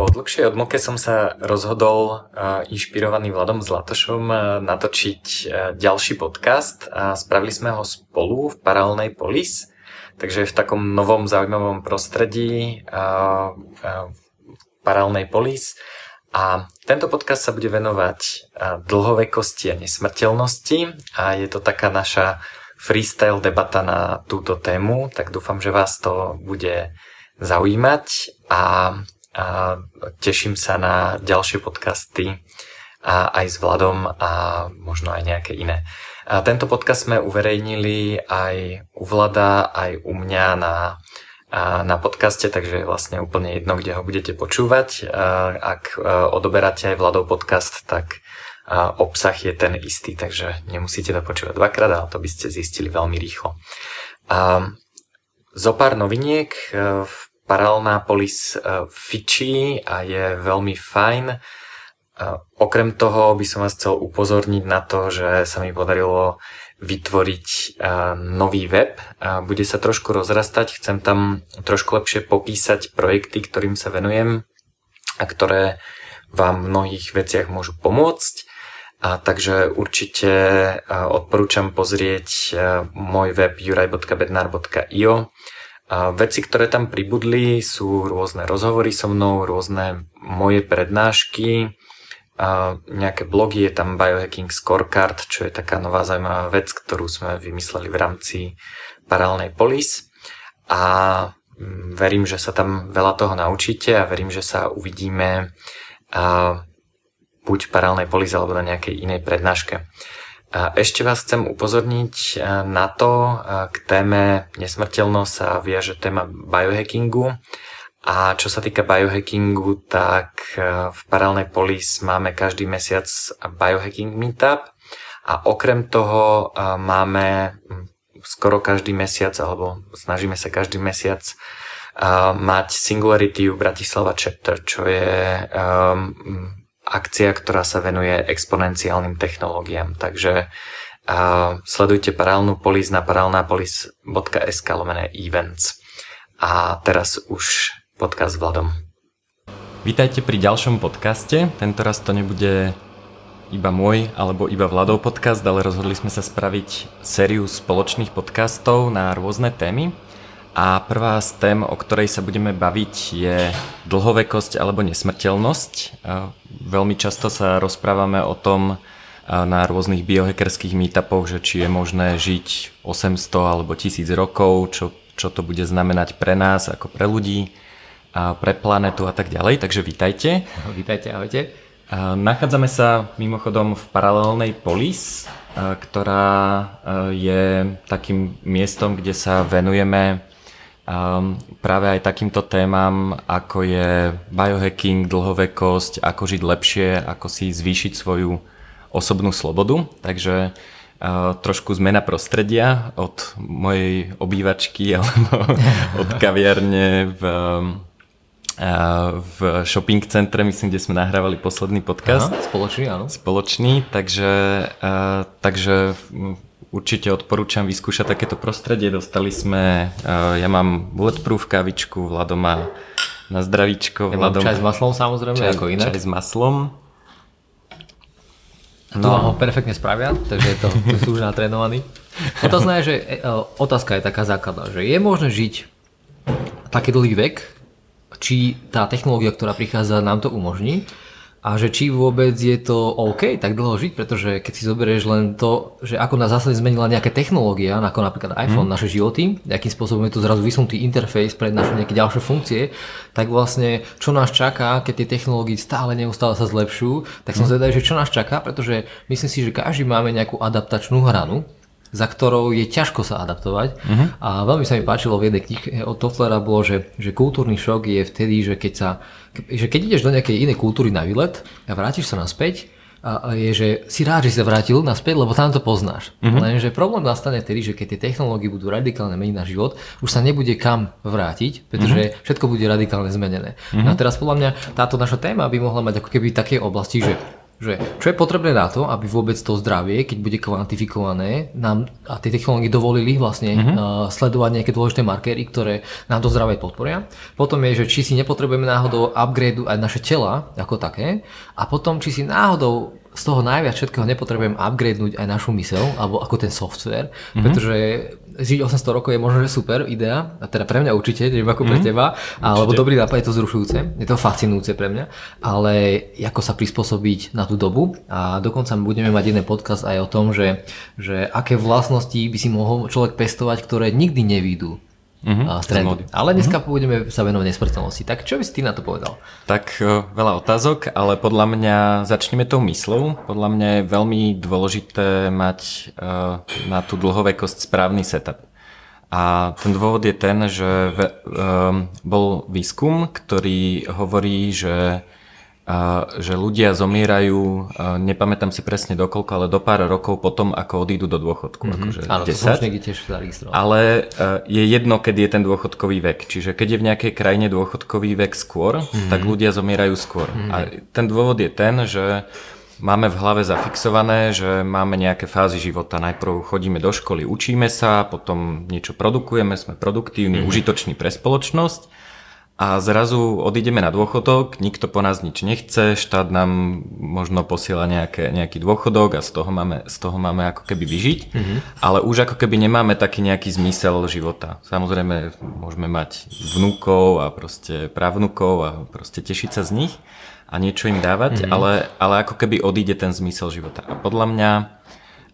Po dlhšej odmoke som sa rozhodol, uh, inšpirovaný Vladom Zlatošom, uh, natočiť uh, ďalší podcast a spravili sme ho spolu v paralelnej polis, takže v takom novom zaujímavom prostredí paralelnej polis. A tento podcast sa bude venovať dlhovekosti a nesmrteľnosti. A je to taká naša freestyle debata na túto tému, tak dúfam, že vás to bude zaujímať. A a teším sa na ďalšie podcasty a aj s Vladom a možno aj nejaké iné. A tento podcast sme uverejnili aj u Vlada, aj u mňa na, na podcaste, takže je vlastne úplne jedno, kde ho budete počúvať. Ak odoberáte aj Vladov podcast, tak obsah je ten istý, takže nemusíte to počúvať dvakrát, ale to by ste zistili veľmi rýchlo. Zo pár noviniek v paralelná polis e, fičí a je veľmi fajn. E, okrem toho by som vás chcel upozorniť na to, že sa mi podarilo vytvoriť e, nový web. Bude sa trošku rozrastať, chcem tam trošku lepšie popísať projekty, ktorým sa venujem a ktoré vám v mnohých veciach môžu pomôcť. A takže určite odporúčam pozrieť môj web juraj.bednar.io a veci, ktoré tam pribudli, sú rôzne rozhovory so mnou, rôzne moje prednášky, a nejaké blogy, je tam Biohacking Scorecard, čo je taká nová zaujímavá vec, ktorú sme vymysleli v rámci paralelnej polis. A mm, verím, že sa tam veľa toho naučíte a verím, že sa uvidíme buď v paralelnej polis alebo na nejakej inej prednáške. Ešte vás chcem upozorniť e, na to, e, k téme nesmrteľnosť sa viaže téma biohackingu. A čo sa týka biohackingu, tak e, v Paralelnej polis máme každý mesiac biohacking meetup a okrem toho máme skoro každý mesiac, alebo snažíme sa každý mesiac mať Singularity v Bratislava Chapter, čo je um, akcia, ktorá sa venuje exponenciálnym technológiám. Takže uh, sledujte paralelnú polis na paralelnapolis.sk lomené events. A teraz už podcast s Vladom. Vítajte pri ďalšom podcaste. Tento raz to nebude iba môj alebo iba Vladov podcast, ale rozhodli sme sa spraviť sériu spoločných podcastov na rôzne témy. A prvá z tém, o ktorej sa budeme baviť, je dlhovekosť alebo nesmrteľnosť. Veľmi často sa rozprávame o tom na rôznych biohackerských meetupoch, že či je možné žiť 800 alebo 1000 rokov, čo, čo to bude znamenať pre nás ako pre ľudí, a pre planetu a tak ďalej. Takže vítajte. Vítajte, ahojte. Nachádzame sa mimochodom v paralelnej polis, ktorá je takým miestom, kde sa venujeme Um, práve aj takýmto témam, ako je biohacking, dlhovekosť, ako žiť lepšie, ako si zvýšiť svoju osobnú slobodu. Takže uh, trošku zmena prostredia od mojej obývačky alebo od kaviarne v, uh, v shopping centre, myslím, kde sme nahrávali posledný podcast. Aha, spoločný, áno. Spoločný, takže, uh, takže určite odporúčam vyskúšať takéto prostredie. Dostali sme, uh, ja mám bulletproof kavičku, Vlado má na zdravíčko. Ja Vladom, čaj s maslom samozrejme, čaj, ako inak. Čaj s maslom. No. Tu vám ho perfektne spravia, takže to, to sú už natrénovaní. Otázka je, že, e, otázka je taká základná, že je možné žiť taký dlhý vek, či tá technológia, ktorá prichádza, nám to umožní a že či vôbec je to OK tak dlho žiť, pretože keď si zoberieš len to, že ako nás zase zmenila nejaká technológia, ako napríklad iPhone, mm. naše životy, akým spôsobom je to zrazu vysunutý interfejs pre naše nejaké ďalšie funkcie, tak vlastne čo nás čaká, keď tie technológie stále neustále sa zlepšujú, tak som mm. zvedavý, že čo nás čaká, pretože myslím si, že každý máme nejakú adaptačnú hranu, za ktorou je ťažko sa adaptovať. Uh-huh. A veľmi sa mi páčilo v jednej knihe od Tofflera bolo, že, že kultúrny šok je vtedy, že keď, sa, že keď ideš do nejakej inej kultúry na výlet a vrátiš sa naspäť, a je, že si rád, že sa vrátil naspäť, lebo tam to poznáš. Uh-huh. Lenže problém nastane vtedy, že keď tie technológie budú radikálne meniť na život, už sa nebude kam vrátiť, pretože uh-huh. všetko bude radikálne zmenené. Uh-huh. No a teraz podľa mňa táto naša téma by mohla mať ako keby také oblasti, že že čo je potrebné na to, aby vôbec to zdravie, keď bude kvantifikované, nám a tie technológie dovolili vlastne mm-hmm. uh, sledovať nejaké dôležité markery, ktoré nám to zdravie podporia. Potom je, že či si nepotrebujeme náhodou upgrade aj naše tela ako také a potom či si náhodou z toho najviac všetkého nepotrebujem upgradenúť aj našu mysel, alebo ako ten software, mm-hmm. pretože žiť 800 rokov je možno, že super idea, a teda pre mňa určite, neviem ako pre mm-hmm. teba, alebo dobrý nápad, je to zrušujúce, je to fascinujúce pre mňa, ale ako sa prispôsobiť na tú dobu a dokonca budeme mať jeden podcast aj o tom, že, že aké vlastnosti by si mohol človek pestovať, ktoré nikdy nevídu uh-huh, z trendu. Ale dneska uh-huh. budeme sa venovať nesmrteľnosti. Tak čo by si ty na to povedal? Tak uh, veľa otázok, ale podľa mňa začneme tou myslou. Podľa mňa je veľmi dôležité mať uh, na tú dlhovekosť správny setup. A ten dôvod je ten, že ve, um, bol výskum, ktorý hovorí, že že ľudia zomierajú, nepamätám si presne dokoľko, ale do pár rokov potom, ako odídu do dôchodku. Mm-hmm. Akože Áno, 10. to som niekde tiež zaregistroval. Ale je jedno, keď je ten dôchodkový vek. Čiže keď je v nejakej krajine dôchodkový vek skôr, mm-hmm. tak ľudia zomierajú skôr. Mm-hmm. A ten dôvod je ten, že máme v hlave zafixované, že máme nejaké fázy života. Najprv chodíme do školy, učíme sa, potom niečo produkujeme, sme produktívni, mm-hmm. užitoční pre spoločnosť a zrazu odídeme na dôchodok, nikto po nás nič nechce, štát nám možno posiela nejaké, nejaký dôchodok a z toho máme, z toho máme ako keby vyžiť, mm-hmm. ale už ako keby nemáme taký nejaký zmysel života. Samozrejme môžeme mať vnúkov a proste pravnúkov a proste tešiť sa z nich a niečo im dávať, mm-hmm. ale, ale ako keby odíde ten zmysel života. A podľa mňa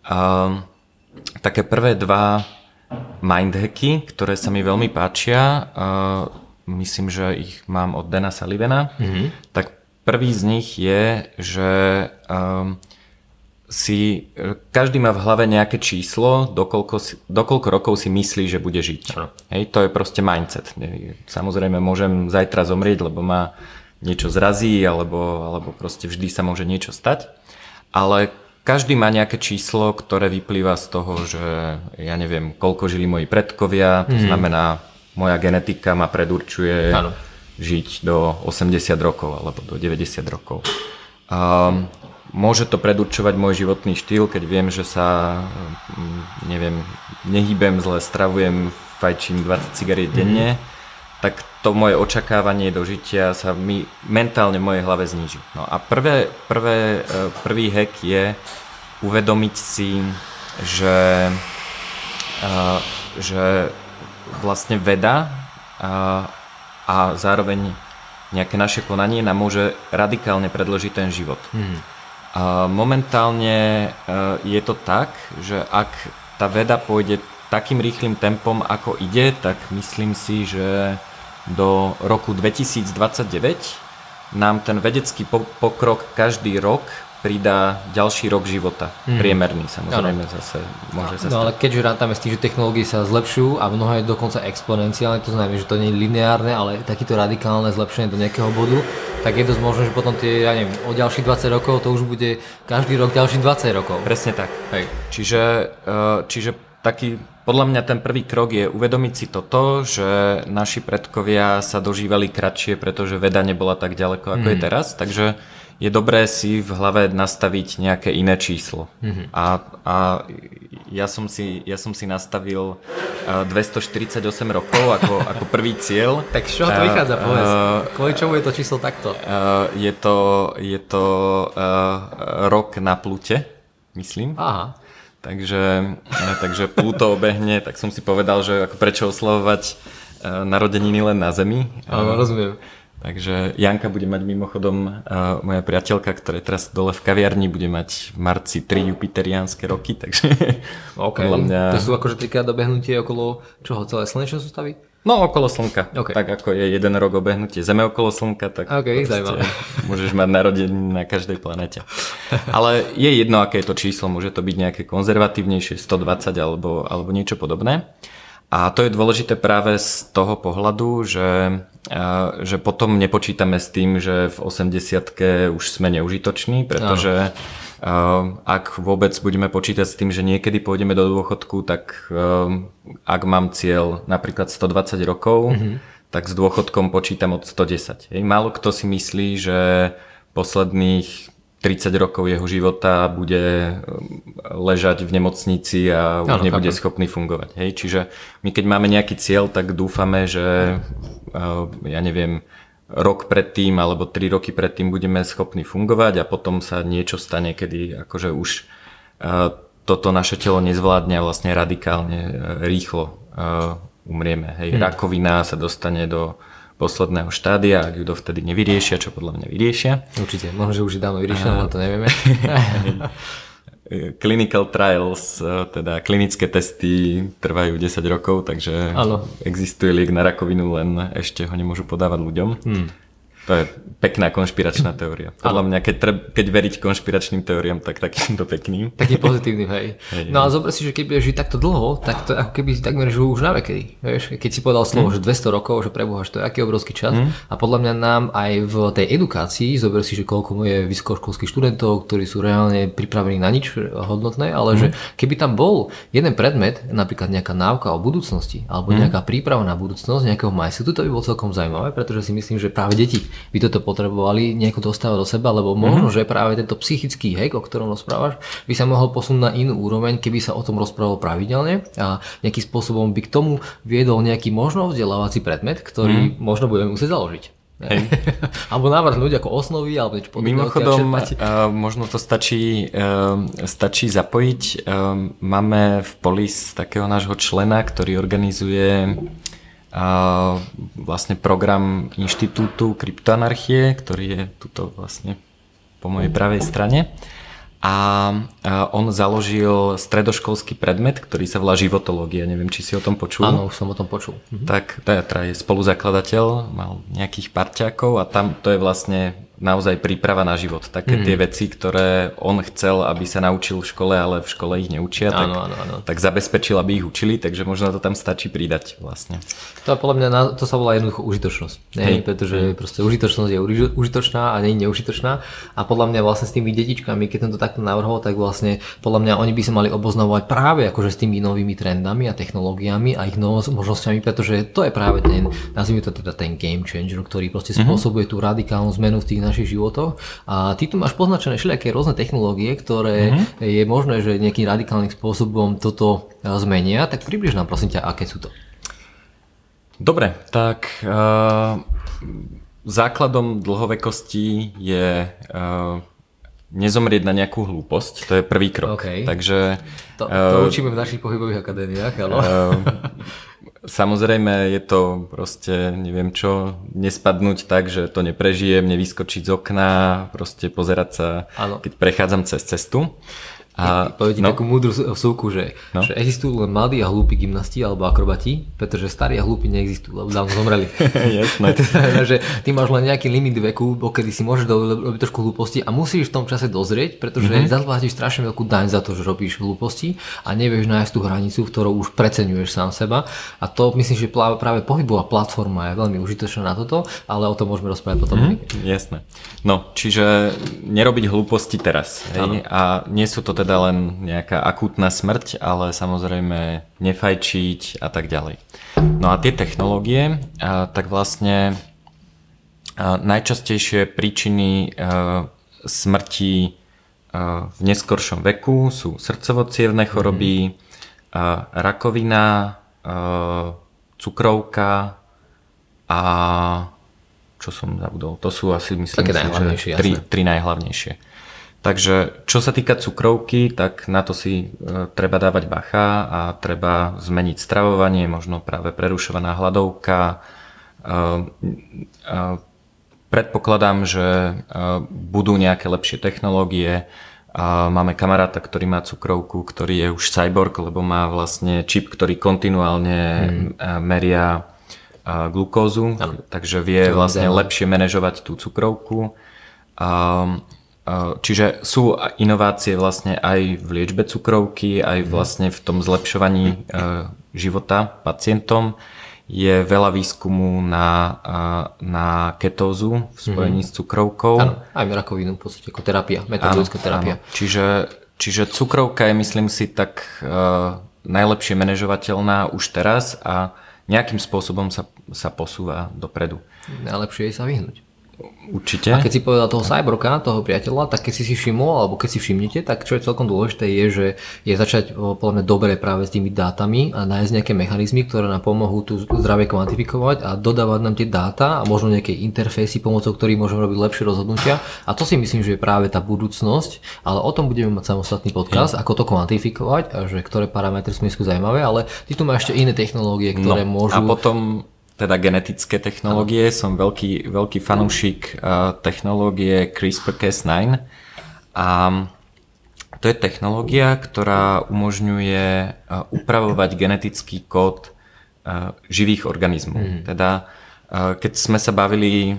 uh, také prvé dva mindhacky, ktoré sa mi veľmi páčia, uh, myslím, že ich mám od Dana Sullivana, mm-hmm. tak prvý z nich je, že um, si, každý má v hlave nejaké číslo, dokoľko, si, dokoľko rokov si myslí, že bude žiť. Ano. Hej, to je proste mindset. Samozrejme môžem zajtra zomrieť, lebo ma niečo zrazí, alebo, alebo proste vždy sa môže niečo stať. Ale každý má nejaké číslo, ktoré vyplýva z toho, že ja neviem, koľko žili moji predkovia, to mm. znamená moja genetika ma predurčuje ano. žiť do 80 rokov alebo do 90 rokov. Um, môže to predurčovať môj životný štýl, keď viem, že sa mm, neviem, nehýbem zle, stravujem, fajčím 20 cigariet mm-hmm. denne, tak to moje očakávanie do žitia sa mi mentálne v mojej hlave zniží. No a prvé, prvé, e, prvý hack je uvedomiť si, že, uh, že vlastne veda a, a zároveň nejaké naše konanie nám môže radikálne predložiť ten život. Hmm. A momentálne e, je to tak, že ak tá veda pôjde takým rýchlým tempom, ako ide, tak myslím si, že do roku 2029 nám ten vedecký pokrok každý rok pridá ďalší rok života. Mm. Priemerný samozrejme ano. zase môže sa No ale keďže rátame s tým, že technológie sa zlepšujú a mnohé dokonca exponenciálne, to znamená, že to nie je lineárne, ale takéto radikálne zlepšenie do nejakého bodu, tak je dosť možné, že potom tie, ja neviem, o ďalších 20 rokov to už bude každý rok ďalších 20 rokov. Presne tak. Hej. Čiže, eh, čiže taký podľa mňa ten prvý krok je uvedomiť si toto, že naši predkovia sa dožívali kratšie, pretože veda nebola tak ďaleko, ako mm. je teraz. Takže je dobré si v hlave nastaviť nejaké iné číslo. Mm-hmm. A, a ja, som si, ja som si nastavil uh, 248 rokov ako, ako prvý cieľ. tak z čoho to vychádza, povedz? Uh, Kvôli čomu je to číslo takto? Uh, je to, je to uh, rok na plute, myslím. Aha. Takže, takže Pluto obehne, tak som si povedal, že ako prečo oslavovať narodeniny len na Zemi. Áno, rozumiem. Takže Janka bude mať mimochodom, uh, moja priateľka, ktorá je teraz dole v kaviarni, bude mať v marci 3 jupiteriánske roky, takže okay. podľa mňa... To sú akože trikrát dobehnutie okolo čoho, celé slnečné sústavy? No, okolo Slnka. Okay. Tak ako je jeden rok obehnutie Zeme okolo Slnka, tak okay, môžeš mať narodenie na každej planete. Ale je jedno, aké je to číslo, môže to byť nejaké konzervatívnejšie, 120 alebo, alebo niečo podobné. A to je dôležité práve z toho pohľadu, že, že potom nepočítame s tým, že v 80 už sme neužitoční, pretože Áno. ak vôbec budeme počítať s tým, že niekedy pôjdeme do dôchodku, tak ak mám cieľ napríklad 120 rokov, mm-hmm. tak s dôchodkom počítam od 110. Málo kto si myslí, že posledných 30 30 rokov jeho života bude ležať v nemocnici a už ano, nebude chápem. schopný fungovať. Hej? Čiže my keď máme nejaký cieľ, tak dúfame, že ja neviem, rok predtým alebo tri roky predtým budeme schopní fungovať a potom sa niečo stane, kedy akože už toto naše telo nezvládne a vlastne radikálne rýchlo umrieme. Hej, hmm. rakovina sa dostane do posledného štádia, ak ju dovtedy nevyriešia, čo podľa mňa vyriešia. Určite, možno, že už je dávno vyriešené, ale to nevieme. Clinical trials, teda klinické testy trvajú 10 rokov, takže ano. existuje liek na rakovinu, len ešte ho nemôžu podávať ľuďom. Hmm. To je pekná konšpiračná teória. Podľa mňa, keď, treb, keď veriť konšpiračným teóriám, tak takýmto pekným. Taký pozitívny, hej. hej no a zober si, že keď budeš žiť takto dlho, tak to ako keby takmer žil už na vekedy. Vieš? Keď si povedal slovo, mm. že 200 rokov, že preboha, že to je aký obrovský čas. Mm. A podľa mňa nám aj v tej edukácii, zober si, že koľko je vysokoškolských študentov, ktorí sú reálne pripravení na nič hodnotné, ale mm. že keby tam bol jeden predmet, napríklad nejaká náuka o budúcnosti, alebo mm. nejaká príprava na budúcnosť nejakého majstru, to by bolo celkom zaujímavé, pretože si myslím, že práve deti by toto potrebovali nejako dostávať do seba, lebo možno, mm-hmm. že práve tento psychický hack, o ktorom rozprávaš, by sa mohol posunúť na inú úroveň, keby sa o tom rozprávalo pravidelne a nejakým spôsobom by k tomu viedol nejaký možno vzdelávací predmet, ktorý mm. možno budeme musieť založiť. Hej. alebo navrhnúť ako osnovy alebo niečo podobné. Mimochodom, uh, možno to stačí, uh, stačí zapojiť. Uh, máme v Polis takého nášho člena, ktorý organizuje vlastne program inštitútu kryptoanarchie, ktorý je tuto vlastne po mojej pravej strane. A on založil stredoškolský predmet, ktorý sa volá životológia. Neviem, či si o tom počul. Áno, už som o tom počul. Tak teda je spoluzakladateľ, mal nejakých parťákov a tam to je vlastne naozaj príprava na život. Také mm. tie veci, ktoré on chcel, aby sa naučil v škole, ale v škole ich neučia, tak, áno, áno, áno. tak zabezpečil, aby ich učili, takže možno to tam stačí pridať vlastne. To podľa mňa, to sa volá jednoducho užitočnosť. Hej. Pretože mm. proste užitočnosť je užitočná a nie je neužitočná. A podľa mňa vlastne s tými detičkami, keď som to takto navrhol, tak vlastne podľa mňa oni by sa mali oboznovať práve akože s tými novými trendami a technológiami a ich možnosťami, pretože to je práve ten, nazvime to teda ten game changer, ktorý proste mhm. spôsobuje mm-hmm. tú radikálnu zmenu v tých našich životoch. A ty tu máš poznačené všelijaké rôzne technológie, ktoré mm-hmm. je možné, že nejakým radikálnym spôsobom toto e, zmenia. Tak približ nám prosím ťa, aké sú to. Dobre, tak uh, základom dlhovekosti je uh, nezomrieť na nejakú hlúposť. To je prvý krok. Okay. Takže, to, to uh, učíme v našich pohybových akadémiách, ale... Uh, Samozrejme je to proste, neviem čo, nespadnúť tak, že to neprežijem, nevyskočiť z okna, proste pozerať sa, ano. keď prechádzam cez cestu. A poviem ti no. takú múdru súku, že, no. že existujú len mladí a hlúpi gymnasti alebo akrobati, pretože starí a hlúpi neexistujú, lebo dávno zomreli. Jasné. že ty máš len nejaký limit veku, kedy si môžeš robiť trošku hlúposti a musíš v tom čase dozrieť, pretože mm-hmm. zaplatíš strašne veľkú daň za to, že robíš hlúposti a nevieš nájsť tú hranicu, v ktorou už preceňuješ sám seba. A to myslím, že práve pohybová platforma je veľmi užitočná na toto, ale o tom môžeme rozprávať potom. Mm-hmm. Jasné. No, čiže nerobiť hlúposti teraz. Hej? A nie sú to teda teda len nejaká akútna smrť, ale samozrejme nefajčiť a tak ďalej. No a tie technológie, tak vlastne najčastejšie príčiny smrti v neskoršom veku sú srdcovo choroby, mm-hmm. rakovina, cukrovka a čo som zabudol, to sú asi myslím si, že tri, tri najhlavnejšie. Takže čo sa týka cukrovky, tak na to si e, treba dávať bacha a treba zmeniť stravovanie, možno práve prerušovaná hladovka. E, e, predpokladám, že e, budú nejaké lepšie technológie. A máme kamaráta, ktorý má cukrovku, ktorý je už cyborg, lebo má vlastne čip, ktorý kontinuálne hmm. meria glukózu, ano. takže vie vlastne lepšie manažovať tú cukrovku. Čiže sú inovácie vlastne aj v liečbe cukrovky, aj mhm. vlastne v tom zlepšovaní e, života pacientom. Je veľa výskumu na, e, na ketózu v spojení mm. s cukrovkou. Áno, aj rakovinu v podstate ako terapia, metodologická terapia. Áno. Čiže, čiže cukrovka je myslím si tak uh, najlepšie manažovateľná už teraz a nejakým spôsobom sa, sa posúva dopredu. Najlepšie je sa vyhnúť. Určite. A keď si povedal toho cyborka, toho priateľa, tak keď si si všimol, alebo keď si všimnete, tak čo je celkom dôležité je, že je začať podľa mňa dobre práve s tými dátami a nájsť nejaké mechanizmy, ktoré nám pomohú tu zdravie kvantifikovať a dodávať nám tie dáta a možno nejaké interfejsy, pomocou ktorých môžeme robiť lepšie rozhodnutia. A to si myslím, že je práve tá budúcnosť, ale o tom budeme mať samostatný podcast, ako to kvantifikovať a že ktoré parametre sú zaujímavé, ale ty tu máš ešte iné technológie, ktoré no, môžu... A potom teda genetické technológie, ano. som veľký, veľký fanúšik uh, technológie CRISPR-Cas9 a to je technológia, ktorá umožňuje uh, upravovať genetický kód uh, živých organizmov. Mm. Teda keď sme sa bavili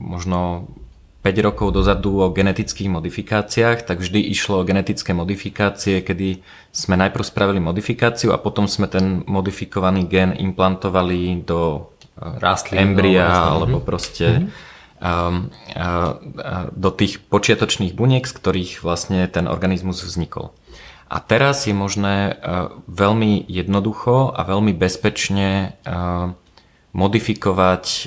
možno 5 rokov dozadu o genetických modifikáciách, tak vždy išlo o genetické modifikácie, kedy sme najprv spravili modifikáciu a potom sme ten modifikovaný gen implantovali do eh, Rastlín, embria no, alebo proste mm-hmm. um, uh, do tých počiatočných buniek, z ktorých vlastne ten organizmus vznikol. A teraz je možné uh, veľmi jednoducho a veľmi bezpečne uh, modifikovať e,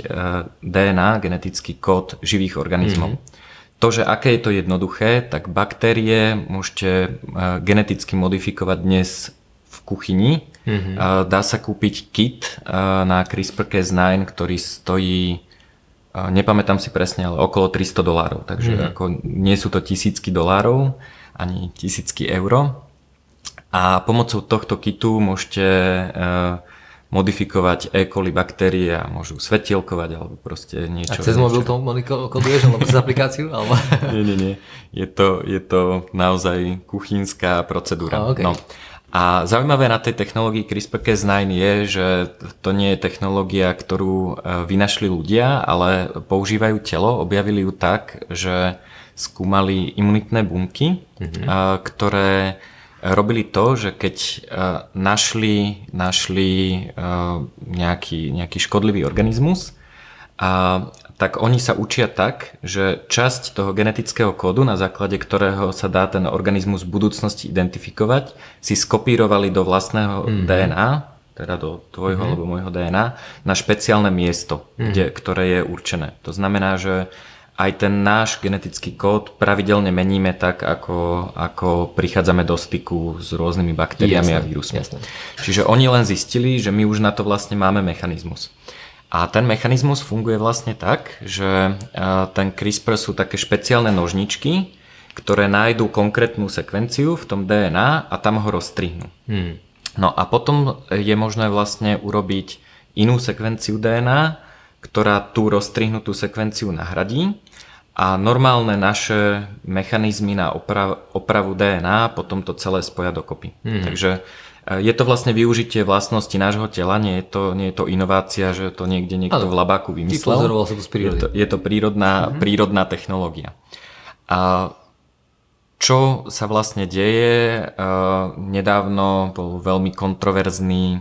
DNA, genetický kód živých organizmov. Mm-hmm. To, že aké je to jednoduché, tak baktérie môžete e, geneticky modifikovať dnes v kuchyni. Mm-hmm. Dá sa kúpiť kit na CRISPR-Cas9, ktorý stojí nepamätám si presne, ale okolo 300 dolárov. Takže mm-hmm. ako nie sú to tisícky dolárov, ani tisícky euro. A pomocou tohto kitu môžete modifikovať E. coli baktérie a môžu svetielkovať alebo proste niečo. A cez mobil to koduješ alebo cez aplikáciu? Alebo... nie, nie, nie. Je to, je to naozaj kuchynská procedúra. A, okay. no. A zaujímavé na tej technológii CRISPR-Cas9 je, že to nie je technológia, ktorú e, vynašli ľudia, ale používajú telo, objavili ju tak, že skúmali imunitné bunky, mm-hmm. ktoré robili to, že keď uh, našli, našli uh, nejaký, nejaký škodlivý organizmus, a, tak oni sa učia tak, že časť toho genetického kódu, na základe ktorého sa dá ten organizmus v budúcnosti identifikovať, si skopírovali do vlastného mm-hmm. DNA, teda do tvojho mm-hmm. alebo môjho DNA, na špeciálne miesto, mm-hmm. kde, ktoré je určené. To znamená, že aj ten náš genetický kód pravidelne meníme tak, ako, ako prichádzame do styku s rôznymi baktériami jasne, a vírusmi. Jasne. Čiže oni len zistili, že my už na to vlastne máme mechanizmus. A ten mechanizmus funguje vlastne tak, že ten CRISPR sú také špeciálne nožničky, ktoré nájdú konkrétnu sekvenciu v tom DNA a tam ho rozstrihnú. Hmm. No a potom je možné vlastne urobiť inú sekvenciu DNA, ktorá tú rozstrihnutú sekvenciu nahradí a normálne naše mechanizmy na oprav, opravu DNA potom to celé spoja dokopy. Hmm. Takže e, je to vlastne využitie vlastnosti nášho tela, nie je to, nie je to inovácia, že to niekde niekto ano. v labáku vymyslel. sa to z Je to, je to prírodná, hmm. prírodná technológia. A čo sa vlastne deje? E, nedávno bol veľmi kontroverzný e,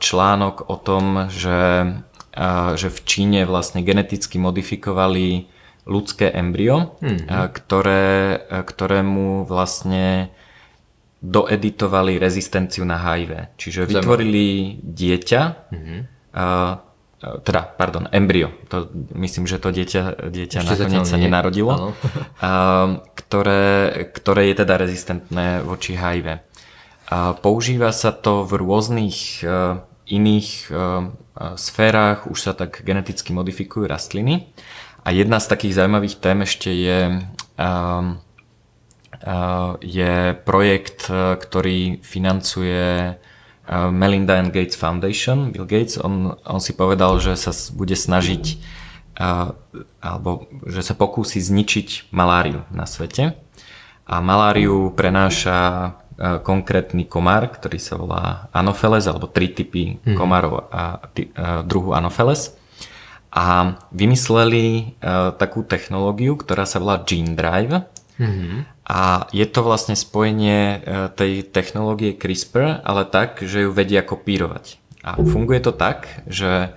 článok o tom, že, že v Číne vlastne geneticky modifikovali ľudské embryo, mm-hmm. ktoré, ktorému vlastne doeditovali rezistenciu na HIV. Čiže vytvorili dieťa, mm-hmm. a, teda, pardon, embryo. To, myslím, že to dieťa, dieťa nakoniec sa nenarodilo. A, ktoré, ktoré je teda rezistentné voči HIV. A používa sa to v rôznych uh, iných uh, sférach, už sa tak geneticky modifikujú rastliny. A jedna z takých zaujímavých tém ešte je, um, uh, je projekt, uh, ktorý financuje uh, Melinda and Gates Foundation. Bill Gates, on, on si povedal, že sa bude snažiť alebo že sa pokúsi zničiť maláriu na svete. A maláriu prenáša konkrétny komár, ktorý sa volá Anopheles, alebo tri typy mm. komárov a ty, uh, druhu Anopheles a vymysleli uh, takú technológiu, ktorá sa volá Gene Drive. Mm-hmm. A je to vlastne spojenie uh, tej technológie CRISPR, ale tak, že ju vedia kopírovať. A funguje to tak, že,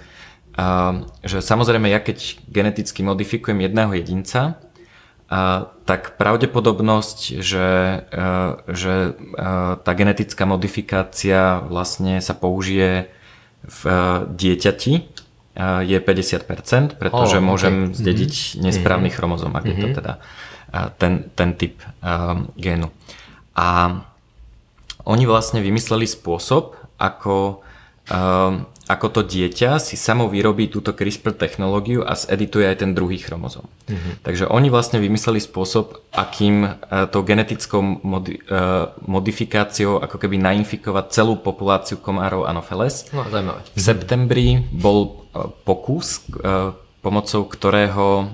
uh, že samozrejme ja keď geneticky modifikujem jedného jedinca, uh, tak pravdepodobnosť, že, uh, že uh, tá genetická modifikácia vlastne sa použije v uh, dieťati, je 50%, pretože oh, okay. môžem mhm. zdediť mm-hmm. nesprávny chromozom, ak mm-hmm. je to mhm. teda ten, ten typ um, génu. A oni vlastne vymysleli spôsob, ako um, ako to dieťa si samo vyrobí túto CRISPR technológiu a zedituje aj ten druhý chromozom. Mm-hmm. Takže oni vlastne vymysleli spôsob, akým uh, tou genetickou modi- uh, modifikáciou ako keby nainfikovať celú populáciu komárov Anopheles. No, zaujímavé. V septembri bol uh, pokus, pomocou ktorého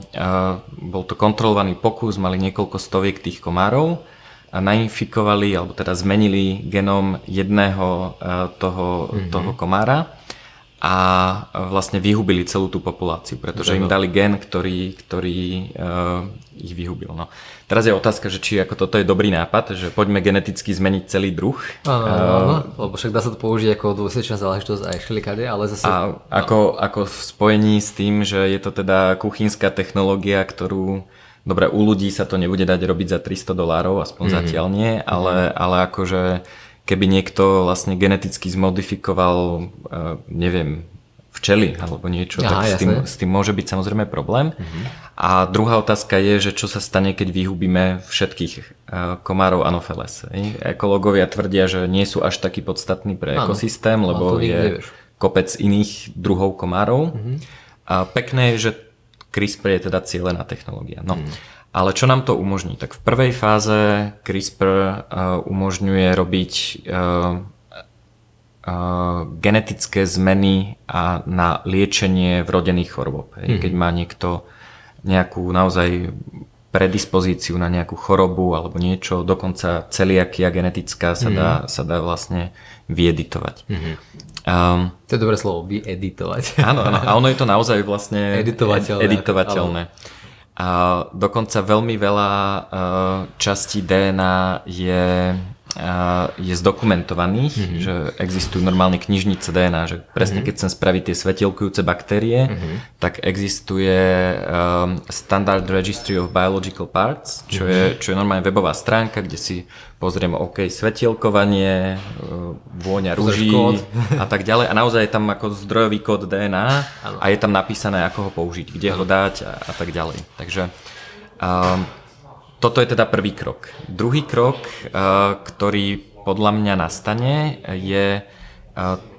bol to kontrolovaný pokus, mali niekoľko stoviek tých komárov a nainfikovali, alebo teda zmenili genom jedného toho, mm-hmm. toho komára a vlastne vyhubili celú tú populáciu, pretože im dali gen, ktorý, ktorý uh, ich vyhubil. No. Teraz je otázka, že či ako toto je dobrý nápad, že poďme geneticky zmeniť celý druh. Áno, uh, lebo však dá sa to použiť ako dôsvedčená záležitosť aj všelikade, ale zase... A ako, ako v spojení s tým, že je to teda kuchynská technológia, ktorú Dobre, u ľudí sa to nebude dať robiť za 300 dolárov, aspoň mm-hmm. zatiaľ nie, ale, mm-hmm. ale akože keby niekto vlastne geneticky zmodifikoval, uh, neviem, včely alebo niečo, Aha, tak s tým, s tým môže byť samozrejme problém. Uh-huh. A druhá otázka je, že čo sa stane, keď vyhubíme všetkých uh, komárov Anopheles. Ekológovia tvrdia, že nie sú až taký podstatní pre ano. ekosystém, lebo je kopec iných druhov komárov. Uh-huh. A pekné je, že CRISPR je teda cieľená technológia. No. Uh-huh. Ale čo nám to umožní? Tak v prvej fáze CRISPR uh, umožňuje robiť uh, uh, genetické zmeny a na liečenie vrodených chorôb. Mm-hmm. Keď má niekto nejakú naozaj predispozíciu na nejakú chorobu alebo niečo, dokonca celiakia genetická sa, dá, mm. sa dá vlastne vyeditovať. Mm-hmm. Um, to je dobré slovo, vyeditovať. Áno, áno, a ono je to naozaj vlastne editovateľné. editovateľné. A dokonca veľmi veľa uh, častí DNA je je zdokumentovaných, mm-hmm. že existujú normálne knižnice DNA, že presne mm-hmm. keď chcem spraviť tie svetelkujúce baktérie, mm-hmm. tak existuje um, Standard Registry of Biological Parts, čo, mm-hmm. je, čo je normálne webová stránka, kde si pozriem, OK, svetielkovanie, uh, vôňa rúží a tak ďalej. A naozaj je tam ako zdrojový kód DNA ano. a je tam napísané, ako ho použiť, kde ano. ho dať a, a tak ďalej. Takže um, toto je teda prvý krok. Druhý krok, eh, ktorý podľa mňa nastane, je eh,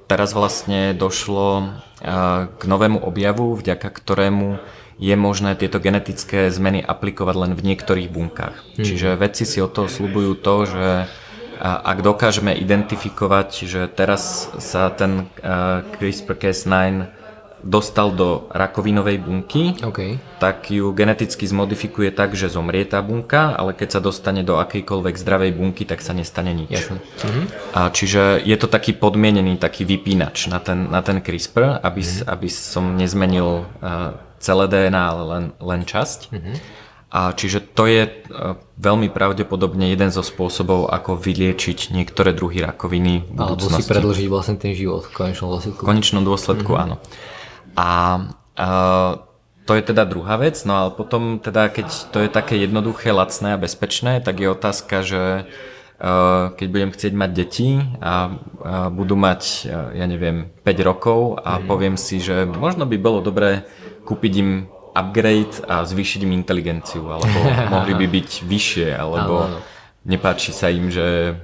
teraz vlastne došlo eh, k novému objavu, vďaka ktorému je možné tieto genetické zmeny aplikovať len v niektorých bunkách. Hmm. Čiže vedci si o to slúbujú to, že ak dokážeme identifikovať, že teraz sa ten CRISPR-Cas9 dostal do rakovinovej bunky, okay. tak ju geneticky zmodifikuje tak, že zomrie tá bunka, ale keď sa dostane do akejkoľvek zdravej bunky, tak sa nestane nič. Jasne. Mhm. A čiže je to taký podmienený, taký vypínač na ten, na ten CRISPR, aby, mhm. aby som nezmenil uh, celé DNA, ale len, len časť. Mhm. A čiže to je uh, veľmi pravdepodobne jeden zo spôsobov, ako vyliečiť niektoré druhy rakoviny v budúcnosti. Alebo si predlžiť vlastne ten život v konečnom dôsledku. V konečnom dôsledku, mm-hmm. áno. A uh, to je teda druhá vec, no ale potom teda keď to je také jednoduché, lacné a bezpečné, tak je otázka, že uh, keď budem chcieť mať deti a, budú mať, uh, ja neviem, 5 rokov a mm. poviem si, že možno by bolo dobré kúpiť im upgrade a zvýšiť im inteligenciu, alebo mohli by byť vyššie, alebo nepáči sa im, že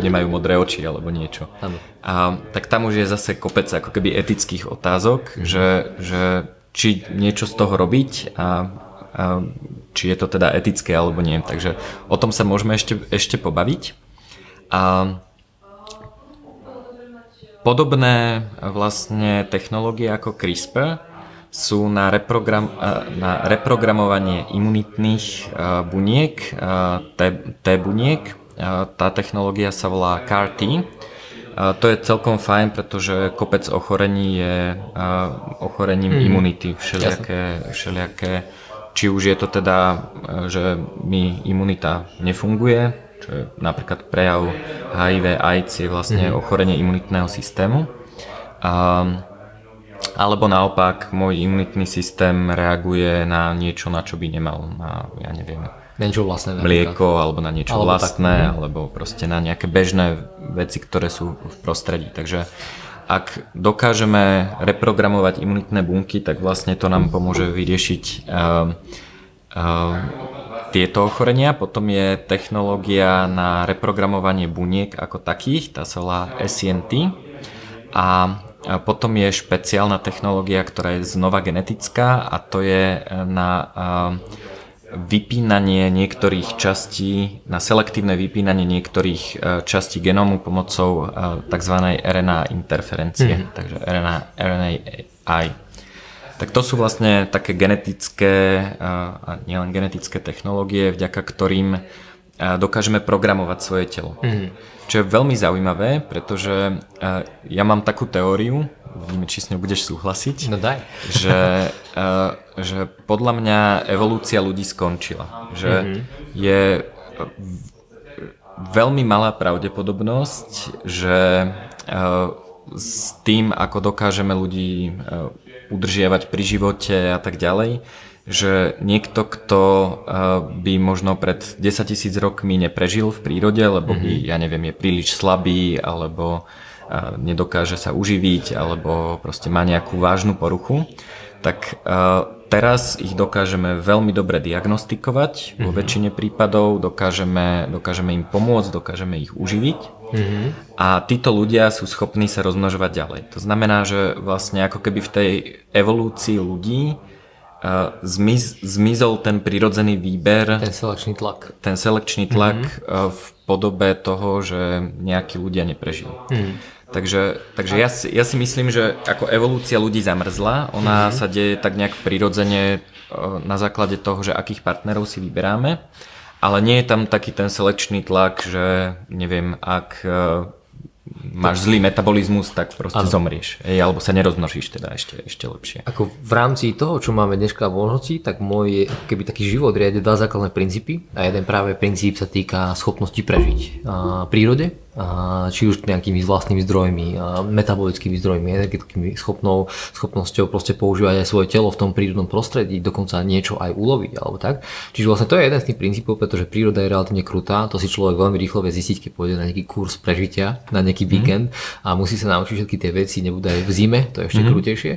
nemajú modré oči alebo niečo. Ano. A tak tam už je zase kopec ako keby etických otázok, že, že či niečo z toho robiť a, a či je to teda etické alebo nie. Takže o tom sa môžeme ešte, ešte pobaviť. A podobné vlastne technológie ako CRISPR sú na, reprogram, na reprogramovanie imunitných buniek, T, T buniek, tá technológia sa volá CAR-T. To je celkom fajn, pretože kopec ochorení je ochorením mm. imunity, všelijaké, všelijaké, či už je to teda, že mi imunita nefunguje, čo je napríklad prejav HIV, AIDS je vlastne mm. ochorenie imunitného systému. A, alebo naopak, môj imunitný systém reaguje na niečo, na čo by nemal, na, ja neviem, niečo vlastné. Mlieko alebo na niečo alebo vlastné, tak, alebo proste na nejaké bežné veci, ktoré sú v prostredí. Takže ak dokážeme reprogramovať imunitné bunky, tak vlastne to nám pomôže vyriešiť uh, uh, tieto ochorenia. Potom je technológia na reprogramovanie buniek ako takých, tá sa volá SNT. A potom je špeciálna technológia, ktorá je znova genetická a to je na vypínanie niektorých častí, na selektívne vypínanie niektorých častí genómu pomocou tzv. RNA interferencie, mm. takže RNA, RNAi. Tak to sú vlastne také genetické a nielen genetické technológie, vďaka ktorým dokážeme programovať svoje telo. Mm. Čo je veľmi zaujímavé, pretože ja mám takú teóriu, vidíme, či s ňou budeš súhlasiť, no daj. Že, že podľa mňa evolúcia ľudí skončila. Že mm-hmm. je veľmi malá pravdepodobnosť, že s tým, ako dokážeme ľudí udržiavať pri živote a tak ďalej, že niekto, kto eh, by možno pred 10 tisíc rokmi neprežil v prírode, lebo by, mhm. ja neviem, je príliš slabý, alebo eh, nedokáže sa uživiť, alebo proste má nejakú vážnu poruchu, tak eh, teraz ich dokážeme veľmi dobre diagnostikovať vo mhm. väčšine prípadov, dokážeme, dokážeme im pomôcť, dokážeme ich uživiť Mm-hmm. A títo ľudia sú schopní sa rozmnožovať ďalej. To znamená, že vlastne ako keby v tej evolúcii ľudí zmiz, zmizol ten prirodzený výber. Ten selekčný tlak. Ten selekčný tlak mm-hmm. v podobe toho, že nejakí ľudia neprežili. Mm-hmm. Takže, takže ja, si, ja si myslím, že ako evolúcia ľudí zamrzla, ona mm-hmm. sa deje tak nejak prirodzene uh, na základe toho, že akých partnerov si vyberáme ale nie je tam taký ten selekčný tlak, že neviem, ak e, máš zlý metabolizmus, tak proste ano. zomrieš. Ej, alebo sa nerozmnožíš teda ešte, ešte lepšie. Ako v rámci toho, čo máme dneska v možnosti, tak môj je, keby taký život riade dva základné princípy a jeden práve princíp sa týka schopnosti prežiť a prírode či už nejakými vlastnými zdrojmi, metabolickými zdrojmi, energetickými schopnou, schopnosťou proste používať aj svoje telo v tom prírodnom prostredí, dokonca niečo aj uloviť alebo tak. Čiže vlastne to je jeden z tých princípov, pretože príroda je relatívne krutá, to si človek veľmi rýchlo vie zistiť, keď pôjde na nejaký kurz prežitia, na nejaký mm. víkend a musí sa naučiť všetky tie veci, nebude aj v zime, to je ešte mm. krutejšie.